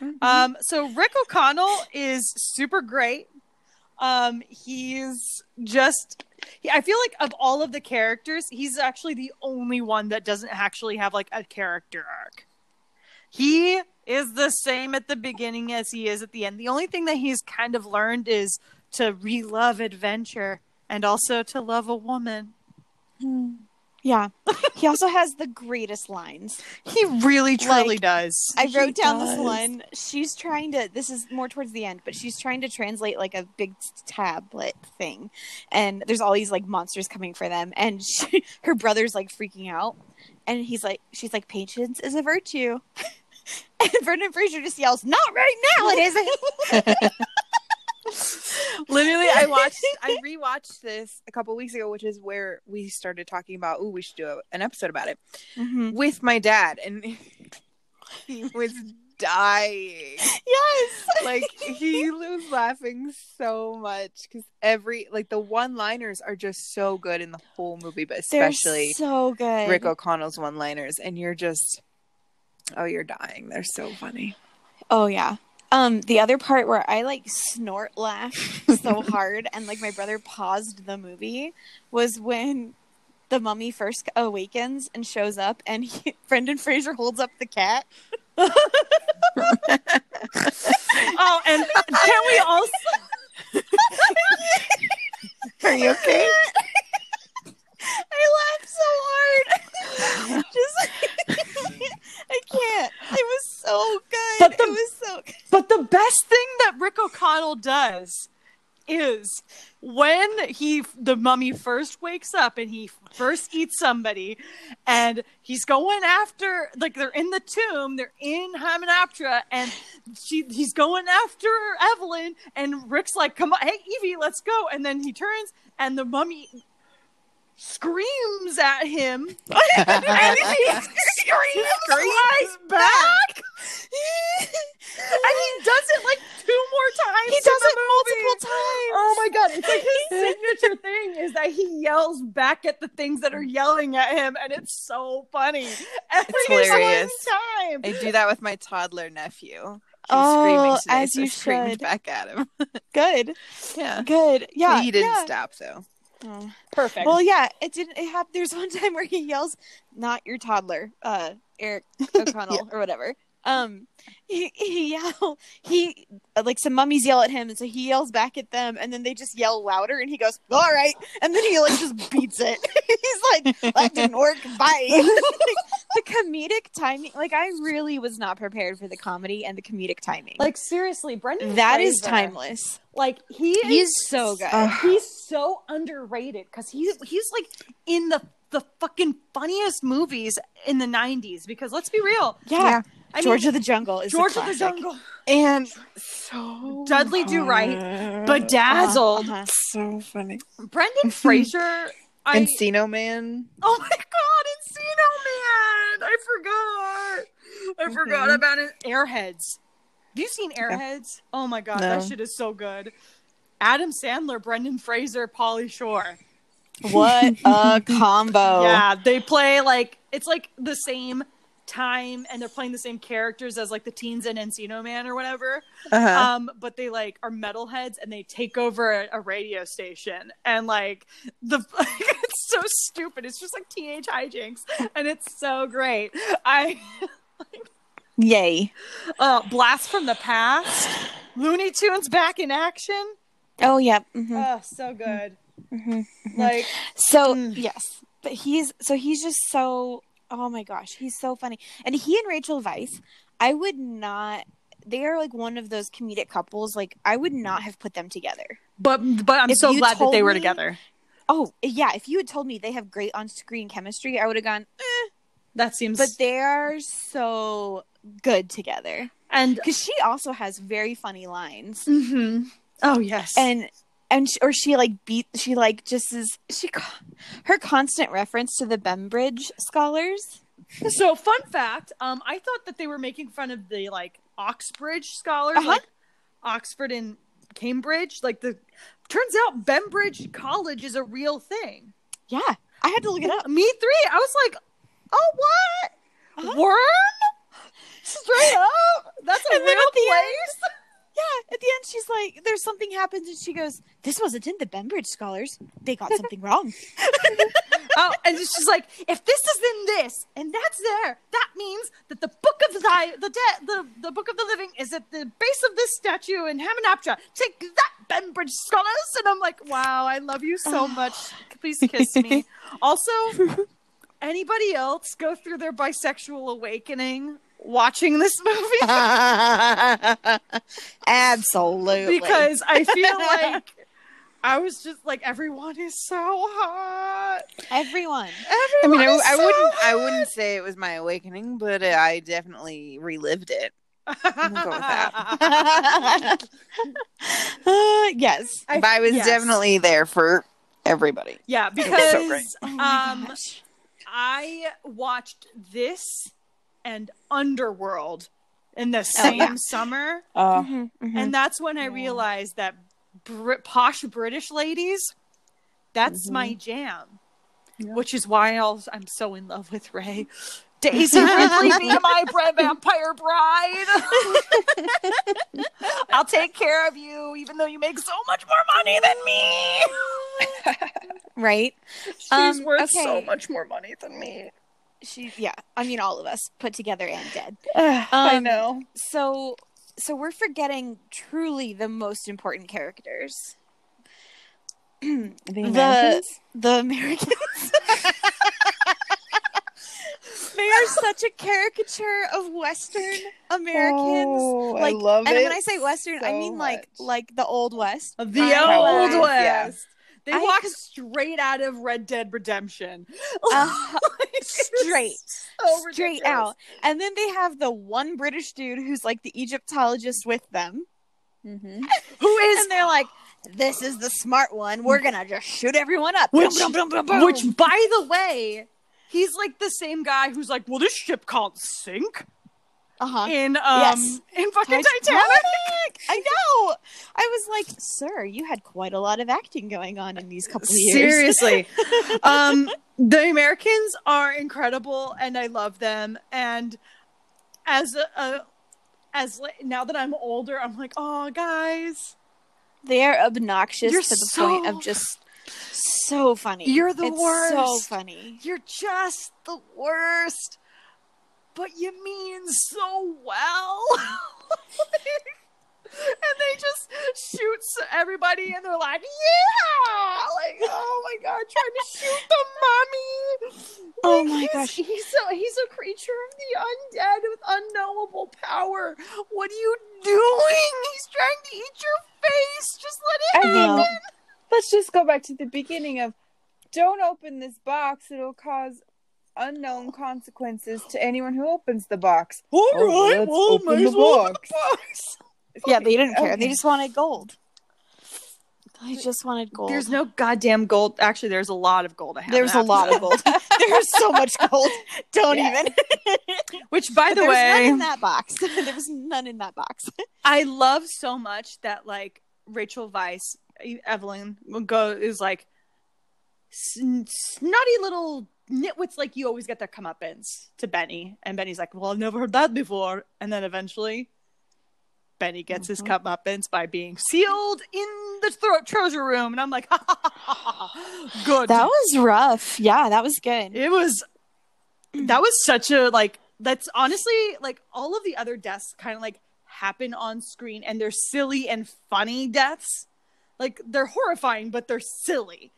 Mm-hmm.
Um, so Rick O'Connell is super great. Um, he's just. I feel like of all of the characters, he's actually the only one that doesn't actually have like a character arc. He is the same at the beginning as he is at the end. The only thing that he's kind of learned is to re-love adventure and also to love a woman.
Yeah. he also has the greatest lines.
He really truly
Like,
does.
I
He
wrote down
does.
this one. She's trying to. This is more towards the end, but she's trying to translate like a big tablet thing, and there's all these like monsters coming for them, and she, her brother's like freaking out, and he's like, she's like, patience is a virtue, and Brendan Fraser just yells, "Not right now, it isn't."
literally, I watched, I rewatched this a couple weeks ago, which is where we started talking about. Oh, we should do a, an episode about it
Mhm.
with my dad, and he was dying.
Yes.
like he was laughing so much because every like the one liners are just so good in the whole movie but
They're
especially
so good.
rick o'connell's one liners and you're just oh you're dying they're so funny
Oh yeah. Um, the other part where I like snort laugh so hard and like my brother paused the movie was when the mummy first awakens and shows up and he, Brendan Fraser holds up the cat.
oh, and can we also?
are you okay
I laughed so hard. Just I can't. It was so good.
But the-
it was so good.
But the best thing that Rick O'Connell does is when he the mummy first wakes up and he first eats somebody and he's going after like they're in the tomb they're in Hamunaptra and she he's going after Evelyn and Rick's like come on hey Evie let's go and then he turns and the mummy screams at him and he screams, screams back and he does it like two more times
He does it multiple times.
Oh my god! It's like his signature thing is that he yells back at the things that are yelling at him, and it's so funny every
It's hilarious.
time.
i do that with my toddler nephew He's
Oh, as
so
you
screamed
should.
back at him
Good.
yeah
Good. Yeah.
he didn't
yeah.
stop though
Perfect.
Well, yeah, it didn't. It happened. There's one time where he yells, "Not your toddler, uh, Eric O'Connell or whatever." Um, he, he yell. He like some mummies yell at him, and so he yells back at them, and then they just yell louder, and he goes, "All right," and then he like just beats it. He's like, "That didn't work." Bye. the comedic timing, like I really was not prepared for the comedy and the comedic timing.
like seriously, Brendan.
that is
Fraser,
timeless.
Like he is
He's so good.
Uh,
he's so underrated because he's he's like in the the fucking funniest movies in the '90s. Because let's be real,
yeah.
I mean,
George of the Jungle is a
George of the. Jungle,
and so
Dudley Do Right,
hot.
Bedazzled,
Uh-huh.
so funny
Brendan Fraser. I
encino man
oh my god, Encino Man! I forgot. I forgot
Mhm.
about it. Airheads. Have you seen Airheads? Oh my god, that shit is so good. Adam Sandler, Brendan Fraser, Pauly Shore.
What a combo.
Yeah, they play like it's like the same time and they're playing the same characters as like the teens in Encino Man or whatever.
uh-huh.
Um, but they like are metalheads and they take over a, a radio station and like the it's so stupid. It's just like teenage hijinks and it's so great. I
Yay.
uh Blast from the Past, Looney Tunes back in action.
Oh, yeah. mhm,
Oh, so good.
mhm.
Like
So,
Mm.
yes. But he's, so he's just so, oh my gosh, he's so funny. And he and Rachel Weisz, I would not, they are like one of those comedic couples. Like, I would not have put them together.
but but I'm
If
so glad that they were
me-
together.
Oh, yeah. If you had told me they have great on screen chemistry, I would have gone, eh.
That seems
But they are so good together.
and
Because she also has very funny lines.
hmm Oh yes.
and and sh- or she like beat she like just is she her constant reference to the Bembridge scholars.
So, fun fact: um, I thought that they were making fun of the like Oxbridge scholars,
Uh-huh.
like Oxford and Cambridge. Like the turns out Bembridge College is a real thing.
Yeah, I had to look it up.
Me three. I was like, oh what?
Uh-huh.
Worm? Straight up? That's a
And
real
at the end-
place?
Yeah, at the end she's like, "There's something happens," and she goes, "This wasn't in the Bembridge scholars. They got something wrong."
oh, and she's like, if this is in this and that's there, that means that the book of the the dead, the, the book of the living is at the base of this statue in Hamunaptra. Take that, Bembridge scholars! And I'm like, wow, I love you so much. Please kiss me. also, anybody else go through their bisexual awakening watching this movie?
Absolutely,
because I feel like. I was just like, everyone is so hot.
everyone.
I mean,
Everyone
I,
is
I
so
wouldn't. I wouldn't say it was my awakening, but I definitely relived it. go with that.
Uh, yes.
but I was
yes.
definitely there for everybody.
Yeah,
was so
because.
Oh
um,
gosh.
I watched this and Underworld in the same
yeah.
summer,
Oh,
Mhm, mhm.
and that's when I realized that Br- posh British ladies, that's my jam.
Yeah.
Which is why I'll, I'm so in love with Rey. Daisy Ridley be my bra- vampire bride. I'll take care of you, even though you make so much more money than me.
right?
She's
Um,
worth so much more money than me.
She, yeah. I mean, all of us put together and dead.
I
Um,
know.
So, so we're forgetting truly the most important characters.
the
the
Americans?
the Americans. they are such a caricature of Western Americans.
Oh,
like,
I love
and
it.
when I say Western, I mean like
much.
like the old West.
The
I
old
Cowboys, yeah.
West. They
I
walk straight out of Red Dead Redemption.
Uh, straight,
so
straight
ridiculous.
out. And then they have the one British dude who's like the Egyptologist with them,
Mhm.
Who is
and they're like, "This is the smart one. We're gonna just shoot everyone up."
Which-
boom, boom, boom.
which by the way, he's like the same guy who's like, Well, this ship can't sink
uh-huh.
in um
Yes.
in fucking
Titanic.
Titanic.
I know. I was like, "Sir, you had quite a lot of acting going on in these couple years."
Seriously. um the Americans are incredible and I love them. And as a, a as like, now that I'm older, I'm like, oh guys,
they are obnoxious
You're
to the
so-
point of just so funny.
You're the
it's So funny.
you're just the worst. But you mean so well. and they just shoot everybody and they're like, yeah! Like, oh my god, trying to shoot the mummy.
Oh
Like,
my
he's-
gosh.
He's a he's a creature of the undead with unknowable power. What are you doing? He's trying to eat your face. Just let it
I know.
Let's just go back to the beginning of don't open this box, it'll cause unknown consequences to anyone who opens the box.
All
Oh,
right,
let's
well,
open
might
the
as well open
box.
the box.
Yeah, they didn't care. They just wanted gold. They just wanted gold.
There's no goddamn gold. Actually, there's a lot of gold. I have
There's a lot of gold. There's so much gold. Don't
Yeah.
even.
Which, by the way,
There's none in that box. there was none in that box.
I love so much that like Rachel Weisz, E, Evelyn will go is like snotty little nitwits like you always get their comeuppance to Benny, and Benny's like, "Well, I've never heard that before," and then eventually. Benny gets his mm-hmm. comeuppance by being sealed in the throat treasure room, and I'm like, ha, ha, ha. good.
That was rough. Yeah, that was good.
It was that was such a like that's honestly like all of the other deaths kind of like happen on screen and they're silly and funny deaths. Like they're horrifying, but they're silly.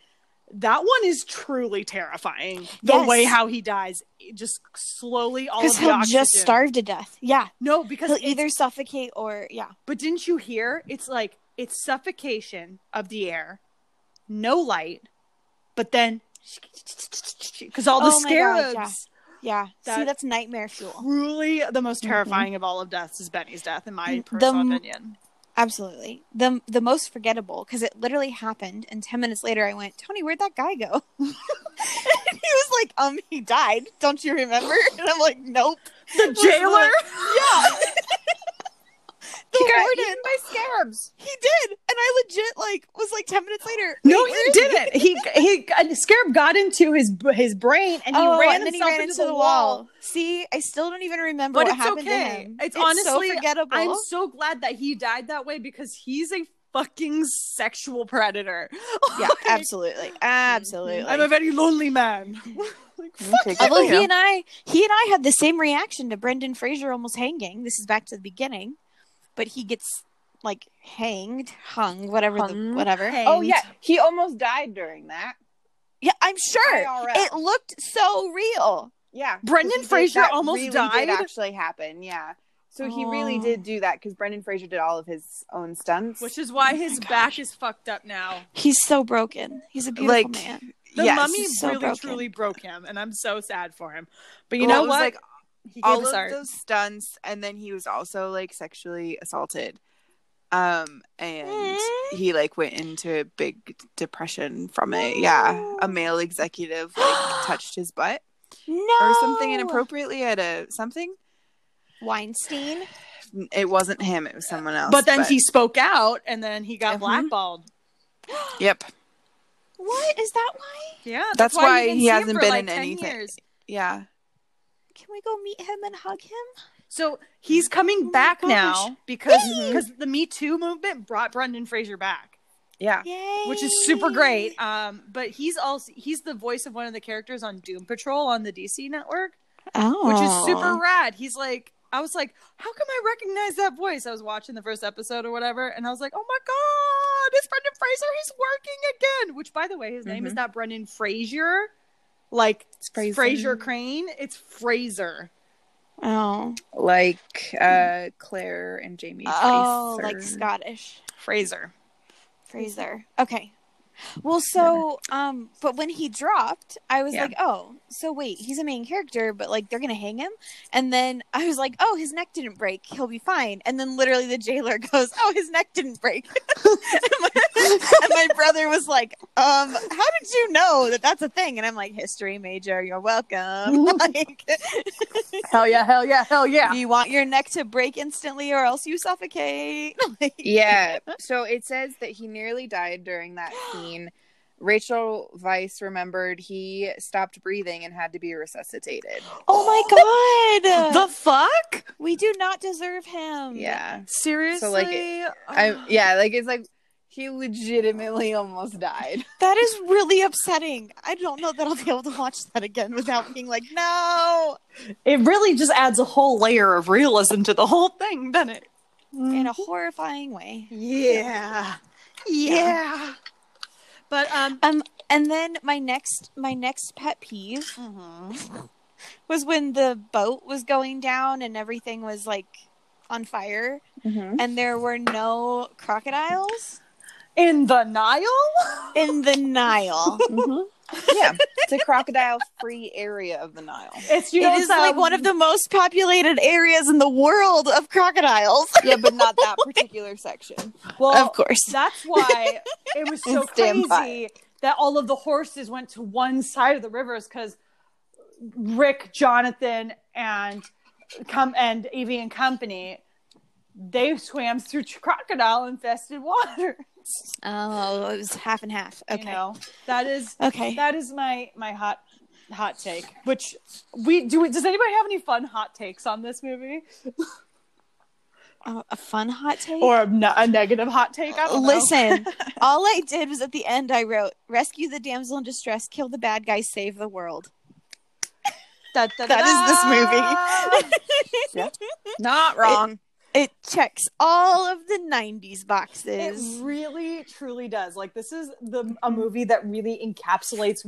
That one is truly terrifying. The
Yes.
way how he dies, just slowly all of
Because
the
he'll
oxygen.
just starve to death. Yeah.
No, because
He'll either suffocate or yeah.
But didn't you hear? It's like it's suffocation of the air, no light, but then because all the
Oh my God,
scarabs.
Yeah. See, that's nightmare fuel.
truly the most mm-hmm. terrifying of all of deaths is Benny's death, in my mm,
The
personal
m-
opinion.
Absolutely. The the most forgettable because it literally happened and 10 minutes later I went, "Tony, where'd that guy go?" and he was like, "Um, he died. Don't you remember?" And I'm like, "Nope."
The jailer.
Yeah. The
He got
warden.
eaten by scarabs.
He did. And I legit like was like 10 minutes later.
No, he didn't. He he a scarab got into his his brain and he
oh,
ran
and then he
himself
ran
into,
into the wall. See, I still don't even remember
But
what
it's
happened to
okay.
him.
It's
so
honestly-
forgettable.
I'm so glad that he died that way because he's a fucking sexual predator.
yeah,
Like,
absolutely, absolutely.
I'm a very lonely man. like, fuck
Take it
Although he and I, he and I had the same reaction to Brendan Fraser almost hanging. This is back to the beginning, but he gets like hanged, hung, whatever,
Hung,
the whatever.
hanged.
Oh yeah, he almost died during that.
Yeah, I'm sure
IRL.
it looked so real.
Yeah,
Brendan
he did-
Fraser
that
almost
really
died?
Did actually happen. Yeah. So he really
Oh.
did do that because Brendan Fraser did all of his own stunts.
Which is why oh his back is fucked up now.
He's so broken. He's a beautiful
like,
man.
The
yes.
mummy
so
really
broken.
truly broke him, and I'm so sad for him. But you
Well,
know
it was,
what?
Like
he gave
all of
art.
those stunts, and then he was also like sexually assaulted. Um, and he like went into a big depression from it. Yeah, a male executive like touched his butt
No,
or something inappropriately at a something.
Weinstein.
It wasn't him; it was someone else.
but then he spoke out, and then he got
Mhm.
blackballed.
Yep.
What is that? Why?
Yeah,
That's why
didn't
he hasn't been
like,
in anything.
years.
Yeah.
Can we go meet him and hug him?
So he's coming
Oh
back
gosh.
now because
Yay.
because the Me Too movement brought Brendan Fraser back,
Yeah.
Yay!
which is super great. Um, but he's also he's the voice of one of the characters on Doom Patrol on the DC network,
Oh,
which is super rad. He's like, I was like, how come I recognize that voice? I was watching the first episode or whatever, and I was like, oh my god, it's Brendan Fraser. He's working again. Which, by the way, his name is not Brendan Fraser, like
Fraser.
Frasier Crane. It's Fraser.
Oh,
Like uh Claire and Jamie.
oh,
Fraser.
like Scottish
Fraser.
Fraser. Okay. Well, so um, but when he dropped, I was
Yeah.
like, oh, so wait, he's a main character, but like they're gonna hang him, and then I was like, oh, his neck didn't break, he'll be fine, and then literally the jailer goes, oh, his neck didn't break, and, my, and my brother was like, um, how did you know that that's a thing? And I'm like, history major, you're welcome. like,
Hell yeah! Hell yeah! Hell yeah!
you want your neck to break instantly, or else you suffocate. Like-
Yeah. So it says that he nearly died during that scene. Rachel Weisz remembered he stopped breathing and had to be resuscitated.
Oh my god!
The fuck?
we do not deserve him.
Yeah.
Seriously?
like, I yeah, like it's like he legitimately almost died.
That is really upsetting. I don't know that I'll be able to watch that again without being like, no,
it really just adds a whole layer of realism to the whole thing, doesn't it?
in a horrifying way.
Yeah. Yeah. But um
Um, and then my next, my next pet peeve was when the boat was going down and everything was like on fire, and there were no crocodiles
in the Nile?
in the Nile.
Yeah. It's a crocodile free area of the Nile.
It's you
it
know
is
it's,
like
um,
one of the most populated areas in the world of crocodiles.
Yeah, but not that particular section.
well,
of course.
That's why it was so
And stand by
crazy that all of the horses went to one side of the rivers because Rick, Jonathan, and come and Evie and company, they swam through crocodile infested water.
Oh, it was half and half.
You
Okay.
know, that is
Okay.
that is my my hot hot take. Which we do. Does anybody have any fun hot takes on this movie,
Uh, a fun hot take.
or a, ne- a negative hot take? I don't know.
Listen, all I did was at the end I wrote rescue the damsel in distress, kill the bad guy, save the world.
Da, da,
That is
da.
Not wrong.
It checks all of the 90s boxes.
It really, truly does. Like this is the a movie that really encapsulates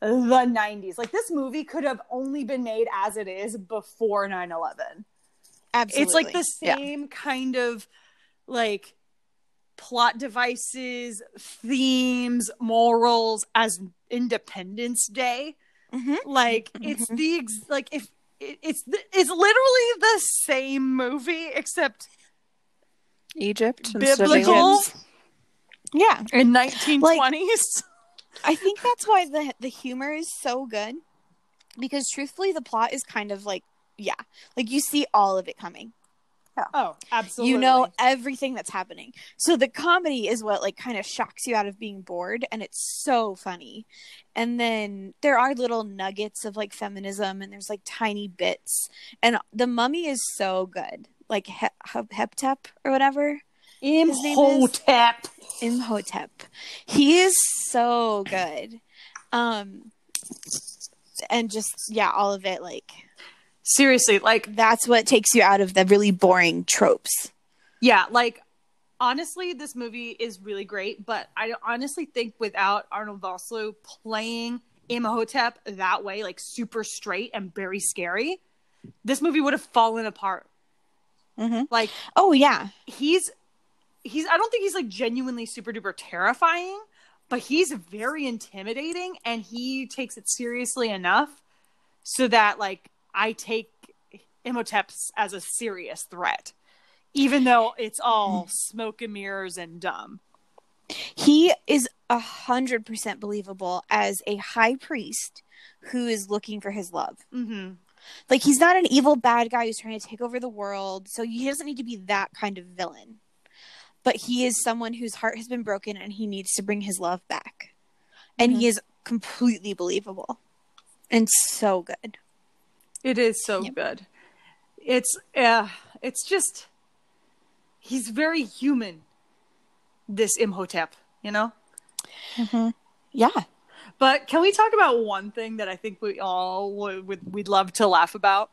the 90s. Like this movie could have only been made as it is before 9/11.
Absolutely.
It's like the
Yeah.
same kind of like plot devices, themes, morals as Independence Day.
Mhm.
Like it's the ex- like if it, it's it's literally the same movie except
Egypt instead of
biblical
aliens.
Yeah.
in 1920s.
I think that's why the the humor is so good because truthfully the plot is kind of like yeah, like you see all of it coming.
Oh, absolutely.
You know everything that's happening. So the comedy is what like kind of shocks you out of being bored and it's so funny. And then there are little nuggets of like feminism and there's like tiny bits and the mummy is so good. Like he- Hep- Heptep or whatever. name
Imhotep.
Imhotep. He is so good. Um and just yeah, all of it like
Seriously, like
that's what takes you out of the really boring tropes.
Yeah, like honestly, this movie is really great, but I honestly think without Arnold Vosloo playing Imhotep that way, like super straight and very scary, this movie would have fallen apart.
Mm-hmm.
Like
Oh yeah.
he's he's I don't think he's like genuinely super duper terrifying, but he's very intimidating and he takes it seriously enough so that like I take Imhotep as a serious threat. Even though it's all smoke and mirrors and dumb.
He is a hundred percent believable as a high priest who is looking for his love.
Mm-hmm.
Like he's not an evil bad guy who's trying to take over the world, so he doesn't need to be that kind of villain. But he is someone whose heart has been broken and he needs to bring his love back. And he is completely believable. And so good.
It is so
Yep.
good. It's uh it's just he's very human. This Imhotep, you know? Mm-hmm.
Yeah.
But can we talk about one thing that I think we all would, we'd love to laugh about?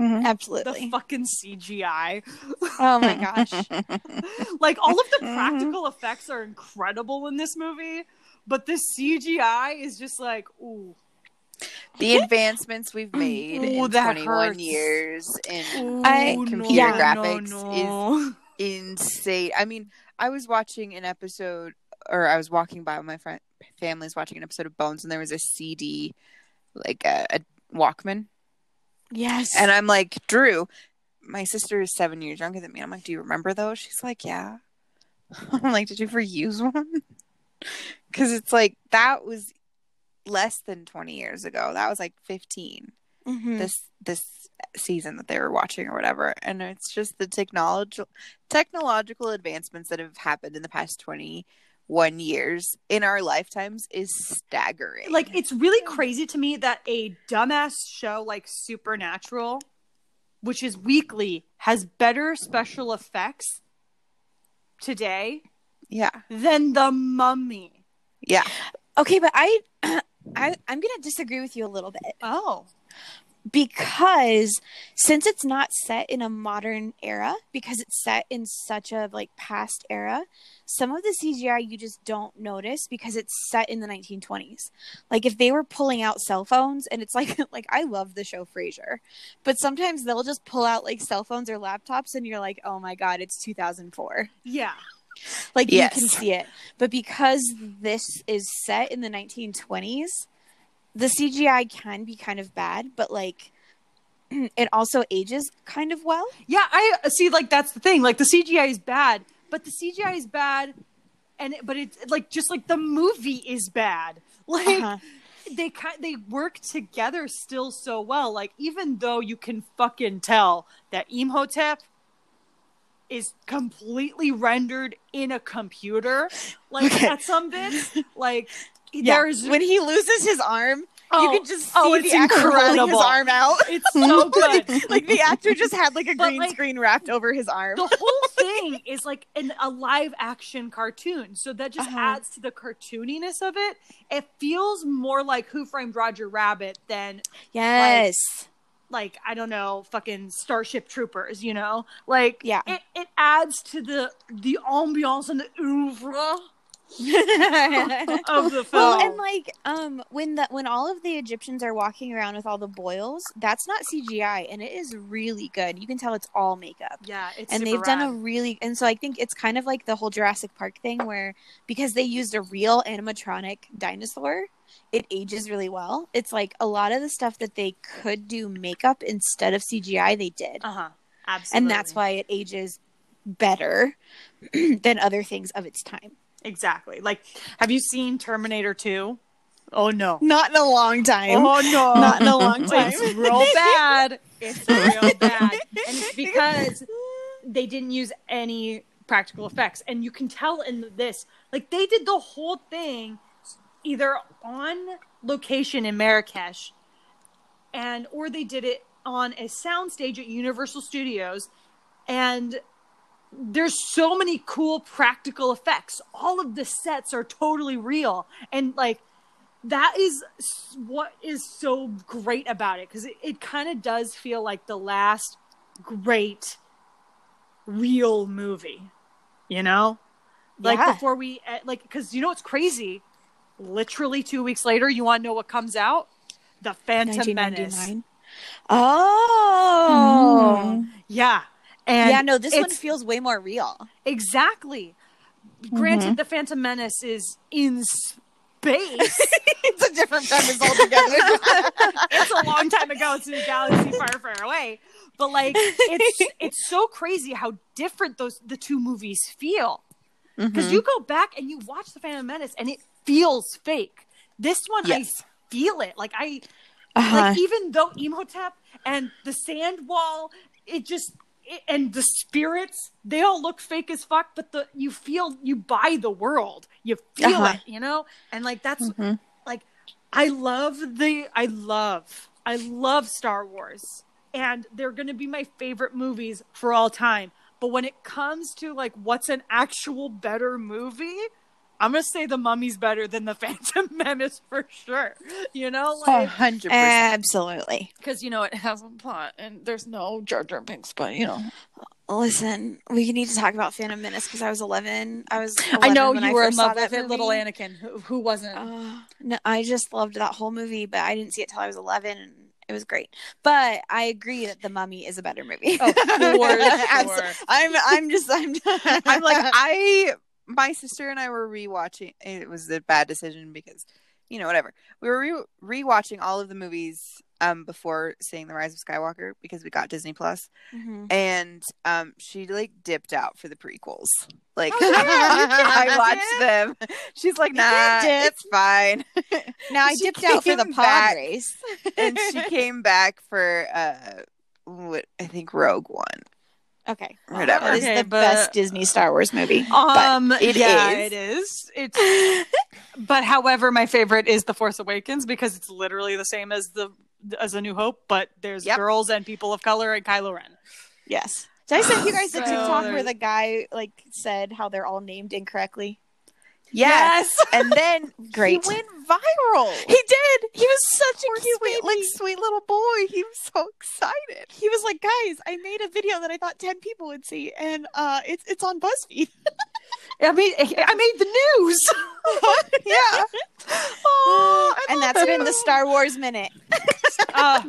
Mm-hmm. The
Absolutely.
The fucking CGI.
oh my gosh.
like all of the mm-hmm. practical effects are incredible in this movie, but the CGI is just like, ooh,
The advancements we've mm. made
Ooh,
in
that
21
hurts.
years in
I-
computer
yeah.
graphics
no.
insane. I mean, I was watching an episode, or I was walking by with my friend family's watching an episode of Bones, and there was a CD, like a, a Walkman,
Yes.
and I'm like, Drew, my sister is seven years younger than me. I'm like, do you remember those? She's like, yeah. I'm like, did you ever use one? Because it's like that was less than 20 years ago. That was like 15
Mhm.
this this season that they were watching or whatever and it's just the technology technological advancements that have happened in the past 21 years in our lifetimes is staggering
like it's really crazy to me that a dumbass show like Supernatural, which is weekly, has better special effects today
yeah
than The Mummy.
yeah
Okay, but I, I I'm gonna disagree with you a little bit
Oh,
because since it's not set in a modern era, because it's set in such a like past era, some of the CGI you just don't notice because it's set in the 1920s. Like if they were pulling out cell phones, and it's like like I love the show Frasier, but sometimes they'll just pull out like cell phones or laptops, and you're like, oh my god, it's 2004.
yeah.
Like
Yes.
you can see it. But because this is set in the 1920s, the CGI can be kind of bad, but like it also ages kind of well.
Yeah, I see. Like that's the thing. Like the CGI is bad, but the CGI is bad, and but it's like just like the movie is bad. Like
Uh-huh.
they kind they work together still so well. Like even though you can fucking tell that Imhotep is completely rendered in a computer, like
Okay.
at some bits, like
Yeah.
there's
when he loses his arm,
oh,
you can just see
oh,
the actor rolling his arm out.
It's so good.
like the actor just had like a
But,
green
like,
screen wrapped over his arm.
the whole thing is like an, a live action cartoon so that just
Uh-huh.
adds to the cartooniness of it it feels more like who framed roger rabbit than
yes.
like i don't know fucking starship troopers you know like
Yeah.
it, it adds to the the ambiance and the oeuvre of the film
Well, and like um when the when all of the Egyptians are walking around with all the boils, that's not CGI and it is really good. You can tell it's all makeup.
yeah it's
and they've done a really and so I think it's kind of like the whole Jurassic Park thing where because they used a real animatronic dinosaur, it ages really well. It's like a lot of the stuff that they could do makeup instead of CGI they did.
uh-huh absolutely
And that's why it ages better than other things of its time.
Exactly. Like, have you seen Terminator 2? Oh no.
Not in a long time.
Oh no.
Not in a long time.
It's real bad. It's real bad. And it's because they didn't use any practical effects. And you can tell in this, like they did the whole thing either on location in Marrakesh and or they did it on a soundstage at Universal Studios and there's so many cool practical effects. All of the sets are totally real. And like that is what is so great about it because it, it kind of does feel like the last great real movie you know like
Yeah.
before we eh, like because you know what's crazy literally two weeks later you want to know what comes out the phantom menace
1999. Oh.
yeah and
yeah, no, this one feels way more real.
exactly granted the phantom menace is in space
it's a different premise altogether.
it's a long time ago. It's in a galaxy far, far away. But like, it's it's so crazy how different those the two movies feel. Because
Mhm.
you go back and you watch the Phantom Menace, and it feels fake. This one,
Yes.
I feel it. Like I,
Uh-huh.
like even though Imhotep and the sand wall, it just. It, and the spirits, they all look fake as fuck, but the you feel you buy the world, you feel
Uh-huh.
it, you know, and like that's
Mhm.
like I love the I love I love Star Wars and they're going to be my favorite movies for all time. But when it comes to like what's an actual better movie, I'm going to say The Mummy's better than The Phantom Menace for sure. You know, like
hundred percent.
Absolutely.
cuz you know it has a plot and there's no Jar Jar Binks, but you know.
Listen, we need to talk about Phantom Menace because I was 11. I was. 11
I know
when
you were in
saw
love with
that
it, little. Anakin, who, who wasn't.
Uh, no, I just loved that whole movie, but I didn't see it till I was 11, and it was great. But I agree that The Mummy is a better movie.
Oh, for sure.
I'm. I'm just. I'm.
I'm like I my sister and I were rewatching it was a bad decision because you know whatever. We were re- rewatching all of the movies um before seeing The Rise of Skywalker because we got Disney Plus
Mhm.
and um she like dipped out for the prequels. Like
Oh, yeah,
I watched them. She's like, "Nah,
dip."
it's fine."
Now I dipped out for the
came
pod
back.
race.
and she came back for uh what I think Rogue One.
Okay,
Whatever.
It is the
but-
best Disney Star Wars movie.
Um,
it
yeah,
is.
it is. It's, but however, my favorite is The Force Awakens because it's literally the same as the as A New Hope, but there's
Yep.
girls and people of color and Kylo Ren.
Yes. Did I send you guys the
So
TikTok where the guy like said how they're all named incorrectly?
Yes. and then
Great.
he went viral.
He did. He was such a cute
sweet, like sweet little boy. He was so excited.
he was like, "Guys, I made a video that I thought ten people would see, and uh, it's it's on BuzzFeed."
I mean, I made the news.
yeah.
oh,
and that's been the Star Wars minute.
Uh,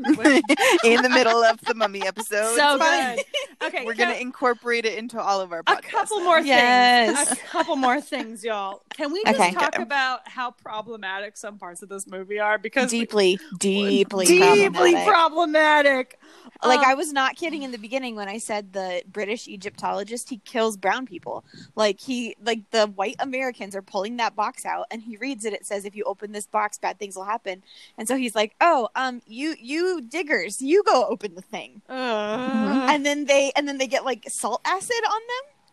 In the middle of the mummy episode.
so good. Okay,
We're
can-
gonna incorporate it into all of our
a couple more things.
Yes.
A couple more things, y'all. Can we just
Okay.
talk about how problematic some parts of this movie are? Because
deeply, deeply,
deeply
problematic.
problematic.
like
Um,
I was not kidding in the beginning when I said the British Egyptologist he kills brown people. Like he like the white Americans are pulling that box out and he reads it it says if you open this box bad things will happen. And so he's like, "Oh, um you you diggers, you go open the thing."
Uh,
And then they and then they get like salt acid on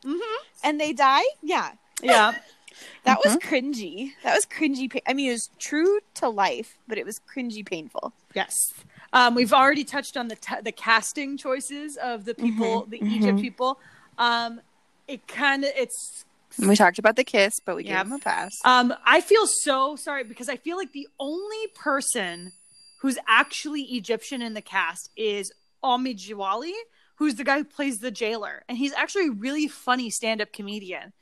them
mhm.
and they die. Yeah.
Yeah.
That was cringy. That was cringy. Pa- I mean, it was true to life, but it was cringy painful.
Yes. Um, we've already touched on the t- the casting choices of the people, the Egypt people. Um, it kind of it's.
We talked about the kiss, but we
Yep.
gave him a pass.
Um, I feel so sorry because I feel like the only person who's actually Egyptian in the cast is Omid Djalili, who's the guy who plays the jailer, and he's actually a really funny stand up comedian.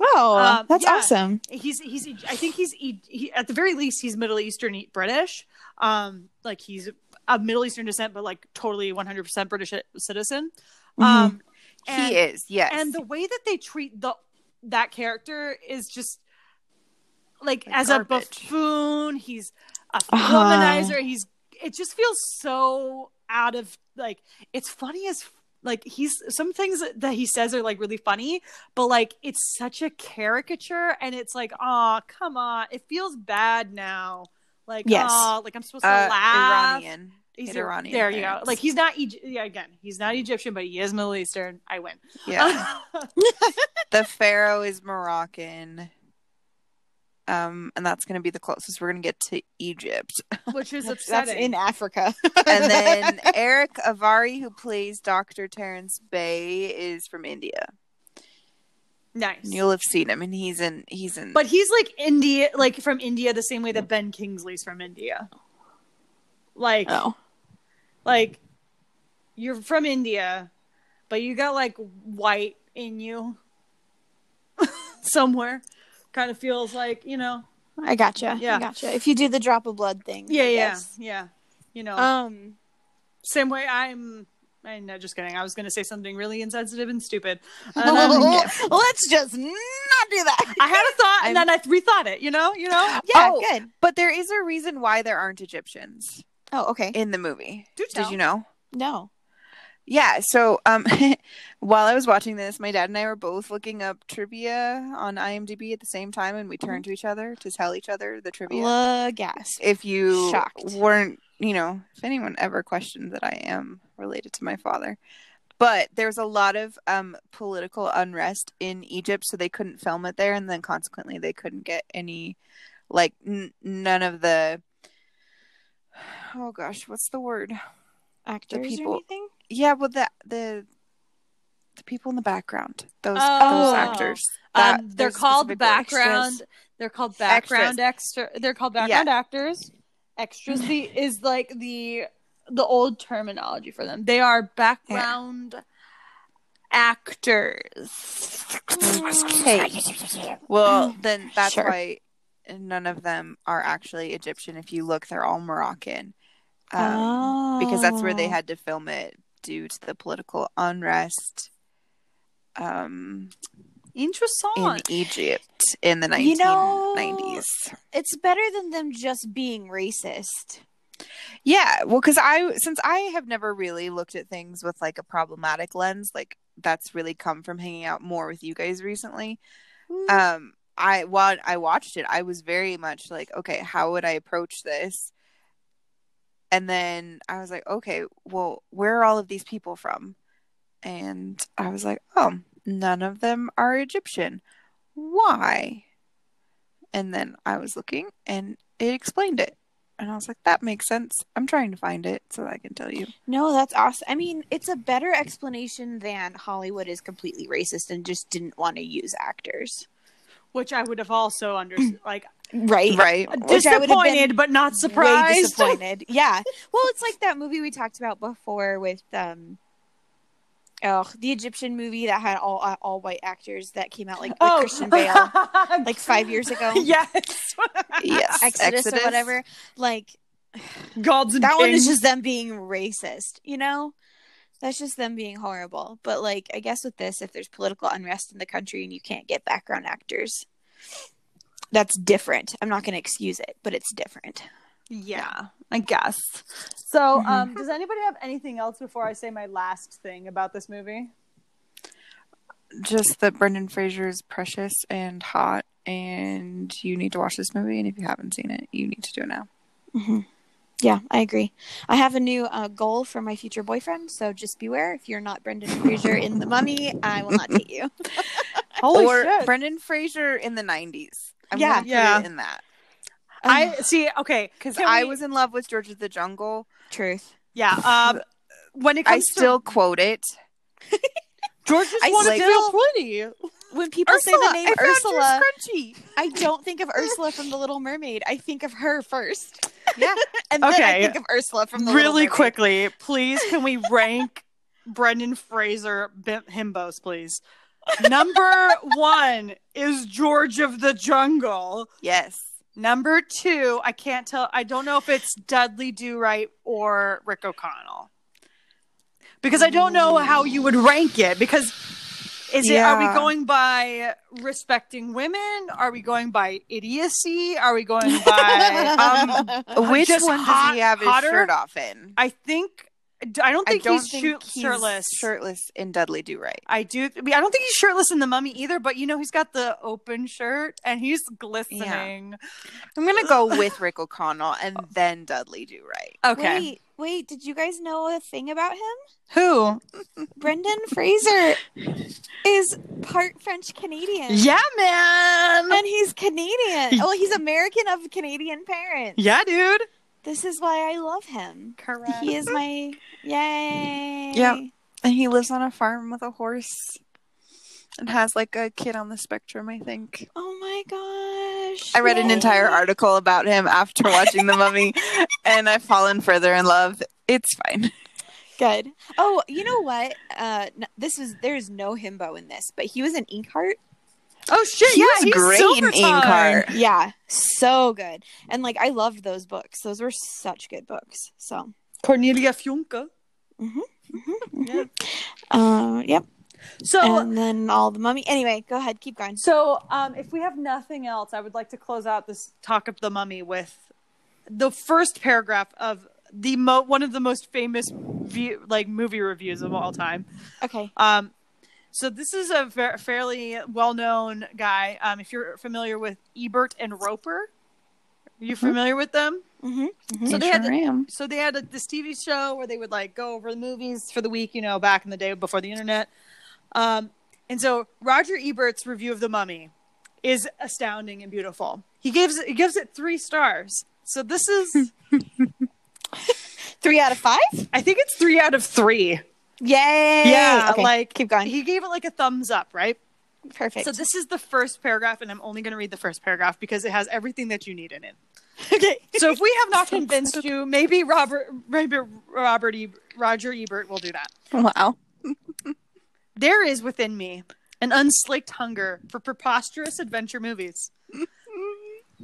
Oh,
Um,
that's
yeah.
awesome.
he's he's I think he's he, he, at the very least he's Middle Eastern British. Um, like he's of Middle Eastern descent, but like totally 100% British citizen. Um, and,
he is, yes.
and the way that they treat the that character is just like
Like
as
garbage.
a buffoon. He's a
Uh-huh.
womanizer. He's it just feels so out of like it's funny as like he's some things that he says are like really funny, but like it's such a caricature, and it's like, oh, come on, it feels bad now. Like,
Yes.
oh, like I'm supposed to
Uh,
laugh.
Iranian.
He's
Hit Iranian
there you go. Like he's not Egy- yeah, again, he's not Egyptian, but he is Middle Eastern. I win.
Yeah. the pharaoh is Moroccan. Um, and that's gonna be the closest we're gonna get to Egypt.
Which is
That's,
upsetting.
that's in Africa.
And then Erick Avari, who plays Dr. Terrence Bey, is from India.
nice.
And you'll have seen him, and he's in he's in
But he's like India, like from India, the same way that Ben Kingsley's from India. Like,
oh.
like you're from India, but you got like white in you somewhere. Kind of feels like you know.
I gotcha.
Yeah.
I gotcha. If you do the drop of blood thing.
Yeah,
I
yeah,
guess.
yeah. You know,
Um
same way I'm. I no, just kidding. I was going to say something really insensitive and stupid. And
Um, let's just not do that.
I had a thought, and
I'm-
then I rethought it. You know, you know.
Yeah,
Oh.
good.
But there is a reason why there aren't Egyptians
Oh, okay.
in the movie.
Do tell.
Did you know?
No.
Yeah, so um while I was watching this, my dad and I were both looking up trivia on IMDb at the same time and we turned to each other to tell each other the trivia.
Gasp.
if you
Shocked.
weren't, you know, if anyone ever questioned that I am related to my father. But there was a lot of um political unrest in Egypt so they couldn't film it there and then consequently they couldn't get any like n- none of the Oh gosh, what's the word?
Actors
people-
or anything?
Yeah, well, the the the people in the background, those
Oh.
those actors.
Um, they're called background.
Extras.
They're called background extra. They're called background actors. Extras the is like the the old terminology for them. They are background actors.
Hey, well, then that's
Sure.
why none of them are actually Egyptian. If you look, they're all Moroccan, um, because that's where they
Oh.
had to film it due to the political unrest. Um, in Egypt in the
You know-
1990s.
It's better than them just being racist.
Yeah, well, because I since I have never really looked at things with like a problematic lens, like that's really come from hanging out more with you guys recently. Um, I while I watched it, I was very much like, okay, how would I approach this? And then I was like, okay, well, where are all of these people from? And I was like, oh, none of them are Egyptian. Why? And then I was looking, and it explained it. And I was like, that makes sense. I'm trying to find it so that I can tell you.
No, that's awesome. I mean, it's a better explanation than Hollywood is completely racist and just didn't want to use actors.
Which I would have also understood. Like
Right.
Right.
Which I would have been
disappointed, but not surprised.
disappointed. yeah. Well, it's like that movie we talked about before with um oh, the Egyptian movie that had all uh, all white actors that came out like with
Oh.
Christian Bale like 5 years ago.
yes.
Yes.
Exodus, or whatever. Like
Gods and
that one is just them being racist, you know? That's just them being horrible. But like I guess with this if there's political unrest in the country and you can't get background actors, that's different. I'm not going to excuse it, but it's different.
Yeah, I guess. So,
Mhm.
um, does anybody have anything else before I say my last thing about this movie?
Just that Brendan Fraser is precious and hot, and you need to watch this movie. And if you haven't seen it, you need to do it now.
hmm Yeah, I agree. I have a new uh, goal for my future boyfriend, so just beware. If you're not Brendan Fraser in The Mummy, I will not date you.
Holy
or
shit!
Brendan Fraser in the '90s. I'm
Yeah.
gonna
Yeah.
in that
I see. Okay,
because I
we-
was in love with George of the Jungle.
Truth.
yeah. Um, when it comes,
I
comes
still quote it.
George just
I
wanted to
still-
feel pretty.
When people say the name
I
Ursula,
your.
I don't think of Ursula from The Little Mermaid. I think of her first,
Yeah,
and then I think of Ursula from The
Really
Mermaid.
quickly, please, can we rank Brendan Fraser bim- himbos, please? Number one is George of the Jungle.
yes.
Number two, I can't tell. I don't know if it's Dudley Do Right or Rick O'Connell because I don't know how you would rank it. Because is it? Are we going by respecting women? Are we going by idiocy? Are we going by? um,
Which one
hot-
does he have his
hotter?
shirt off in?
I think I don't
I
think
don't
he's
think
shoot-
he's
shirtless.
shirtless in Dudley Do Right.
I do. I, mean, I don't think he's shirtless in the Mummy either. But you know, he's got the open shirt and he's glistening.
I'm gonna go with Rick O'Connell and oh. then Dudley Do Right.
Okay.
Wait, wait, did you guys know a thing about him?
Who?
Brendan Fraser is part French Canadian.
Yeah, man.
And he's Canadian. Well, he's American of Canadian parents.
Yeah, dude.
This is why I love him.
Correct.
He is my yay.
Yep. And he lives on a farm with a horse and has like a kid on the spectrum, I think.
Oh my gosh.
I read an entire article about him after watching The Mummy and I've fallen further in love. It's fine.
Good. Oh, you know what? Uh, this was there's no himbo in this, but he was in Inkheart.
Oh shit!
He
yeah,
was
he's
great in. Inkheart.
Yeah, so good. And like I loved those books. Those were such good books. So,
Cornelia Funke. Yeah.
uh, yep.
So,
and then all the mummy. Anyway, go ahead, keep going.
so um, if we have nothing else, I would like to close out this talk of the mummy with the first paragraph of the mo- one of the most famous view- like movie reviews of all time.
Okay.
Um, so this is a fa- fairly well-known guy. Um, if you're familiar with Ebert and Roeper, are you familiar with them?
Mm-hmm.
So they had
sure am.
so they had a, this TV show where they would like go over the movies for the week, you know, back in the day before the internet. Um, and so Roger Ebert's review of The Mummy is astounding and beautiful. He gives he gives it three stars. So this is,
Three out of five.
I think it's three out of three.
Yay!
Yeah,
Okay,
like
keep going.
He gave it like a thumbs up, right?
Perfect.
So this is the first paragraph, and I'm only going to read the first paragraph because it has everything that you need in it.
okay.
So if we have not convinced you, maybe Robert, maybe Robert, e- Roger Ebert will do that.
Wow.
There is within me an unslaked hunger for preposterous adventure movies.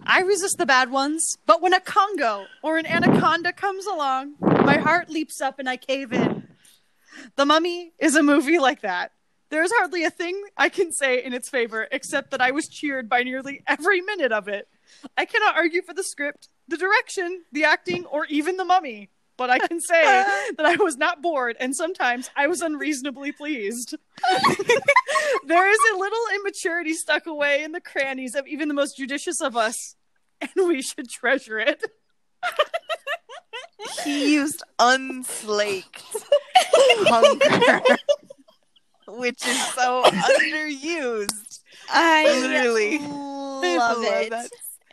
I resist the bad ones, but when a Congo or an anaconda comes along, my heart leaps up and I cave in. The Mummy is a movie like that. There's hardly a thing I can say in its favor except that I was cheered by nearly every minute of it. I cannot argue for the script, the direction, the acting, or even the mummy, but I can say that I was not bored and sometimes I was unreasonably pleased. there is a little immaturity stuck away in the crannies of even the most judicious of us, and we should treasure it.
He used unslaked hunger, which is so underused.
I
Literally.
love
love
it.
that.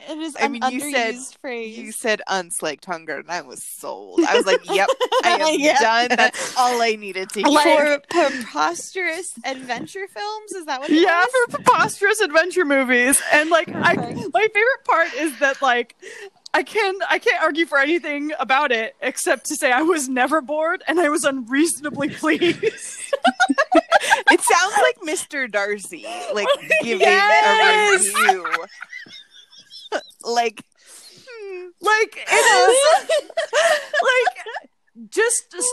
It is
I
an
mean, you said-
phrase.
You said unslaked hunger, and I was sold. I was like, "Yep, I am
Yeah.
done. That's all I needed to hear."
for preposterous adventure films. Is that what? It
Yeah,
was?
for preposterous adventure movies, and like I, my favorite part is that like I can I can't argue for anything about it except to say I was never bored and I was unreasonably pleased.
it sounds like Mr. Darcy, like giving
Yes!
a review. like, hmm,
like it is like just, just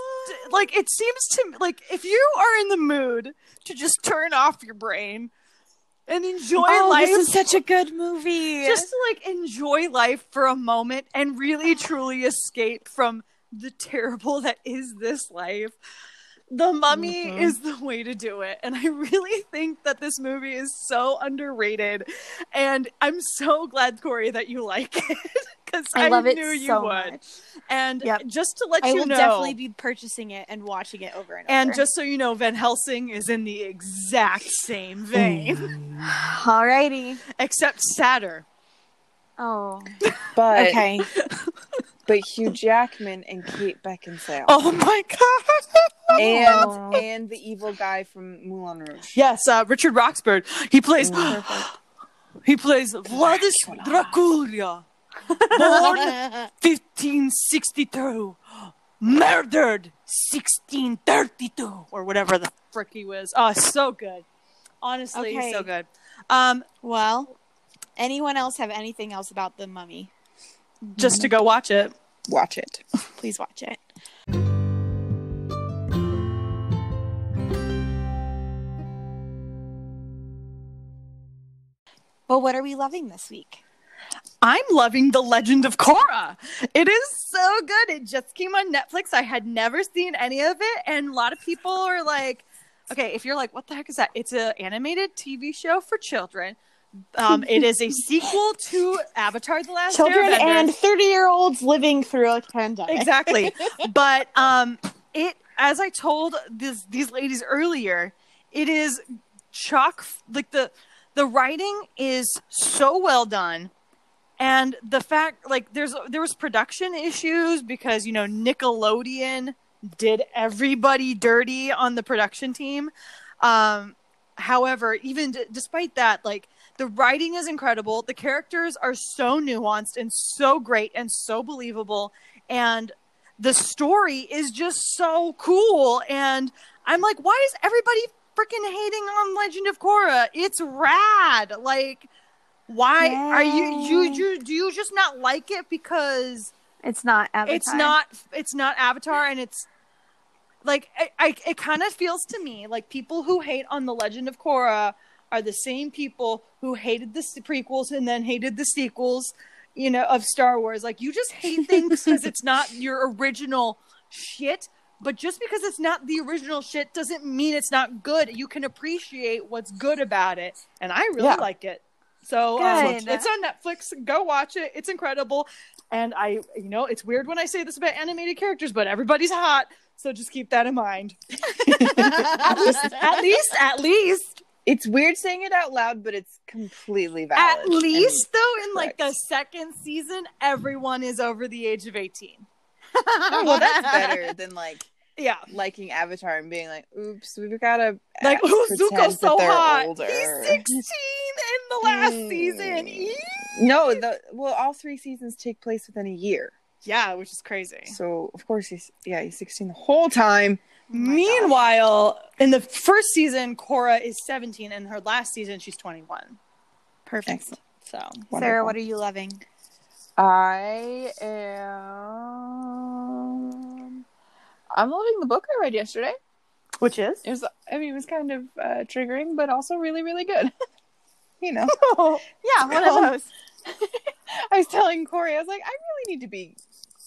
like it seems to like if you are in the mood to just turn off your brain and enjoy
Oh,
life
this is such a good movie.
just to like enjoy life for a moment and really truly escape from the terrible that is this life. The Mummy
Mhm.
is the way to do it. And I really think that this movie is so underrated. And I'm so glad, Corey, that you like it. Because I,
I love it
knew you
so
would.
much.
And
Yep.
just to let
I
you know, I will
definitely be purchasing it and watching it over and over.
and just so you know, Van Helsing is in the exact same vein,
alrighty.
except sadder.
Oh,
But
okay.
but Hugh Jackman and Kate Beckinsale
Oh my god!
and
Oh.
and the evil guy from Moulin Rouge.
Yes, uh, Richard Roxburgh. He plays. He plays Vladis Dracula, born 1562, murdered 1632, or whatever the frick he was. Oh, so good. Honestly,
Okay.
so good. Um,
well, anyone else have anything else about the mummy?
just to go watch it.
Watch it.
Please watch it. Well, what are we loving this week?
I'm loving The Legend of Korra. It is so good. It just came on Netflix. I had never seen any of it, and a lot of people are like, "Okay, if you're like, what the heck is that?" It's an animated TV show for children. Um, it is a sequel to Avatar: The Last
Children
Airbender.
and 30 year olds living through a pandemic.
exactly but um it as i told this these ladies earlier it is chock like the the writing is so well done and the fact like there's there was production issues because you know nickelodeon did everybody dirty on the production team um however even d- despite that like the writing is incredible. The characters are so nuanced and so great and so believable. And the story is just so cool. And i'm like why is everybody freaking hating on legend of korra? It's rad. Like why are you you you do you just not like it because
It's not Avatar.
it's not it's not avatar and it's like I, I it kind of feels to me like people who hate on the legend of korra are the same people who hated the prequels and then hated the sequels you know of star wars. Like you just hate things because it's not your original shit but just because it's not the original shit doesn't mean it's not good. You can appreciate what's good about it and i really
Yeah.
like it. So um, it's on netflix. Go watch it. It's incredible. And I, you know, it's weird when I say this about animated characters, but everybody's hot, so just keep that in mind. at least, at least, at least,
It's weird saying it out loud, but it's completely valid.
at least, though, in like the second season, everyone is over the age of eighteen.
Oh, well, that's better than like
Yeah,
liking Avatar and being like, "Oops, we've got to uh,
like oh, Zuko's so hot.
Older.
He's sixteen in the last season. Mm. Eee.
No, the well, all three seasons take place within a year.
Yeah, which is crazy.
So of course he's yeah he's sixteen the whole time.
Meanwhile, in the first season, Korra is seventeen, and her last season, she's twenty-one.
perfect.
Excellent.
So
Sarah, what are you loving?
I am. I'm loving the book I read yesterday.
which is
It was, I mean, it was kind of uh, triggering, but also really, really good. you know,
Yeah, one of
Um,
those.
I was telling Corey, I was like, I really need to be,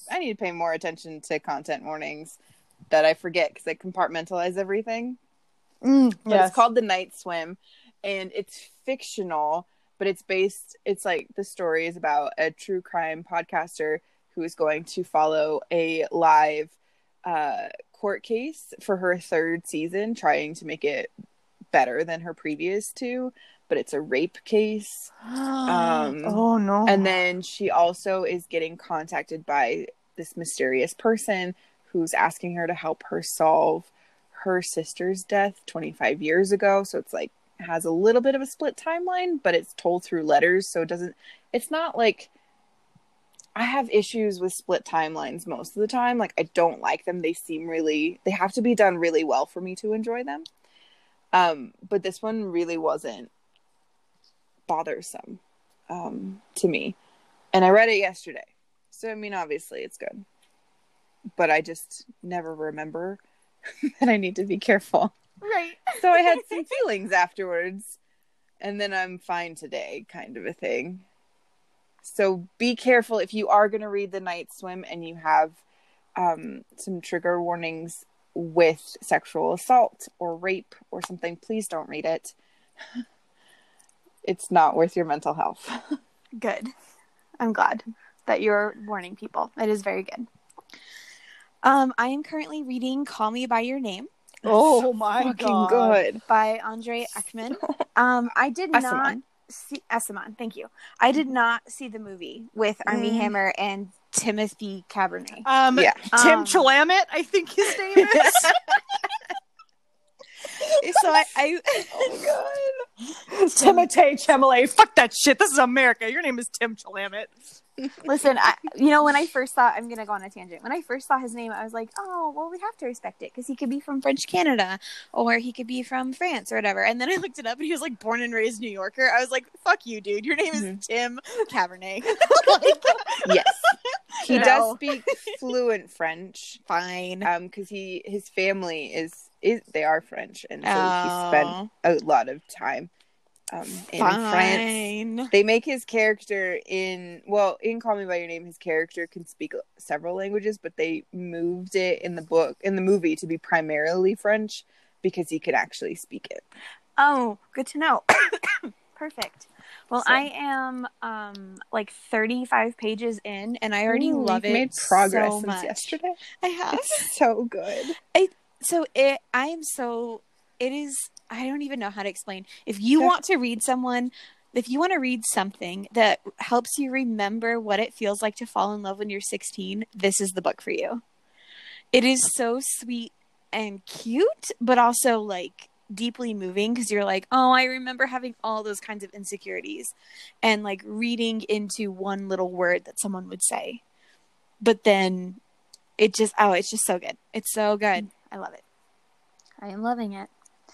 I need to pay more attention to content warnings that I forget because I compartmentalize everything.
Mm,
But it's called The Night Swim, and it's fictional, but it's based. It's like the story is about a true crime podcaster who is going to follow a live uh, court case for her third season, trying to make it better than her previous two. But it's a rape case. Um,
oh no!
and then she also is getting contacted by this mysterious person who's asking her to help her solve her sister's death 25 years ago. So it's like has a little bit of a split timeline, but it's told through letters. So it doesn't, it's not like I have issues with split timelines most of the time. Like I don't like them. They seem really, they have to be done really well for me to enjoy them. Um, but this one really wasn't bothersome um, to me. And I read it yesterday. So, I mean, obviously it's good. But I just never remember that I need to be careful.
right.
So I had some feelings afterwards. And then I'm fine today, kind of a thing. So be careful if you are going to read The Night Swim and you have um, some trigger warnings with sexual assault or rape or something. Please don't read it. It's not worth your mental health.
Good. I'm glad that you're warning people. It is very good. Um, I am currently reading "Call Me by Your Name"
Oh my god!
good.
by Andre Ekman. Um, I did not
Aciman.
see Aciman. Thank you. I did not see the movie with Armie
Mm.
Hammer and Timothy Cabernet.
Um,
Yeah.
Tim
Um,
Chalamet, I think his name is.
so I, I
Timothée Chalamet. Fuck that shit. This is America. Your name is Tim Chalamet.
Listen. I, you know, when I first saw, I'm gonna go on a tangent. When I first saw his name, I was like, oh, well, we have to respect it because he could be from French Canada or he could be from France or whatever. And then I looked it up, and he was like born and raised New Yorker. I was like, fuck you, dude. Your name is
Mhm.
Tim Cabernet.
Yes. He
You
does speak fluent French.
Fine.
Um, because he his family is is they are French, and so
Oh.
he spent a lot of time um, in France. They make his character in well in Call Me by Your Name. His character can speak several languages, but they moved it in the book in the movie to be primarily French because he could actually speak it.
Oh, good to know. Perfect. Well,
So-
I am um like 35 pages in and I already
Ooh,
love it
Made progress
so
since
much.
yesterday.
I have.
It's so good.
I so it I am so it is I don't even know how to explain. If you want to read someone if you want to read something that helps you remember what it feels like to fall in love when you're 16, this is the book for you. It is so sweet and cute, but also like deeply moving because you're like, oh, I remember having all those kinds of insecurities and like reading into one little word that someone would say. But then it just, oh, it's just so good. It's so good. Mm. I love it. I am loving it.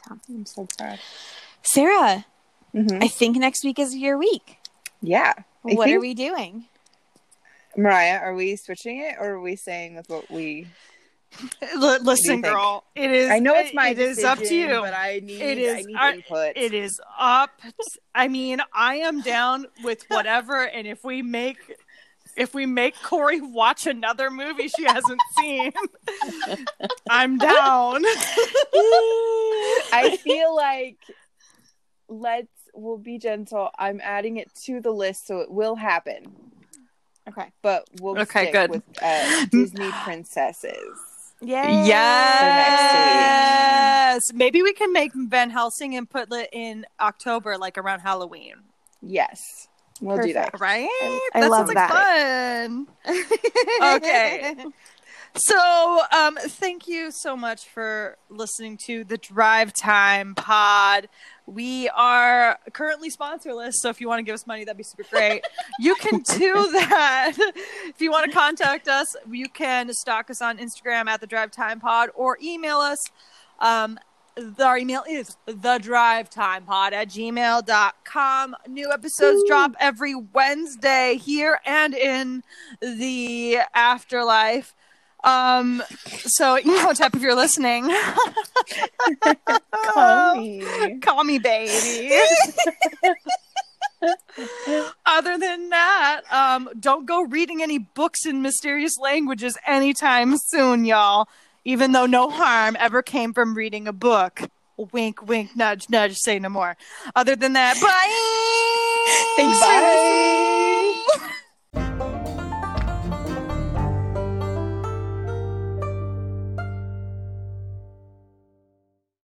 So.
I'm so proud.
Sarah,
Mhm.
I think next week is your week.
Yeah. I
what are we doing?
Mariah, are we switching it or are we saying with what we
L- listen, girl. It is.
I know it's my decision.
It is up to you.
but I need
It
I
is-
need
I-
input.
It is up. I mean, I am down with whatever, and if we make if we make Corey watch another movie she hasn't seen, I'm down.
I feel like let's we'll be gentle. I'm adding it to the list so it will happen.
Okay.
But we'll
Okay,
stick
good.
with uh, Disney princesses.
Yeah.
Yes. Maybe we can make Van Helsing and put it in October, like around Halloween.
Yes. We'll do that.
Right?
I
that
love
sounds like
that.
fun. Okay. So, um, thank you so much for listening to the Drive Time Pod. We are currently sponsorless, so if you want to give us money, that'd be super great. you can do that. if you want to contact us, you can stalk us on Instagram at the Drive Time Pod or email us. Um, our email is the drive time pod at gmail.com. New episodes drop every Wednesday here and in the afterlife. Um, so Imhotep, if you're listening,
Call me.
call me baby. Other than that, um, don't go reading any books in mysterious languages anytime soon, y'all. Even though no harm ever came from reading a book. Wink, wink, nudge, nudge, say no more. Other than that, bye.
Thanks. Bye.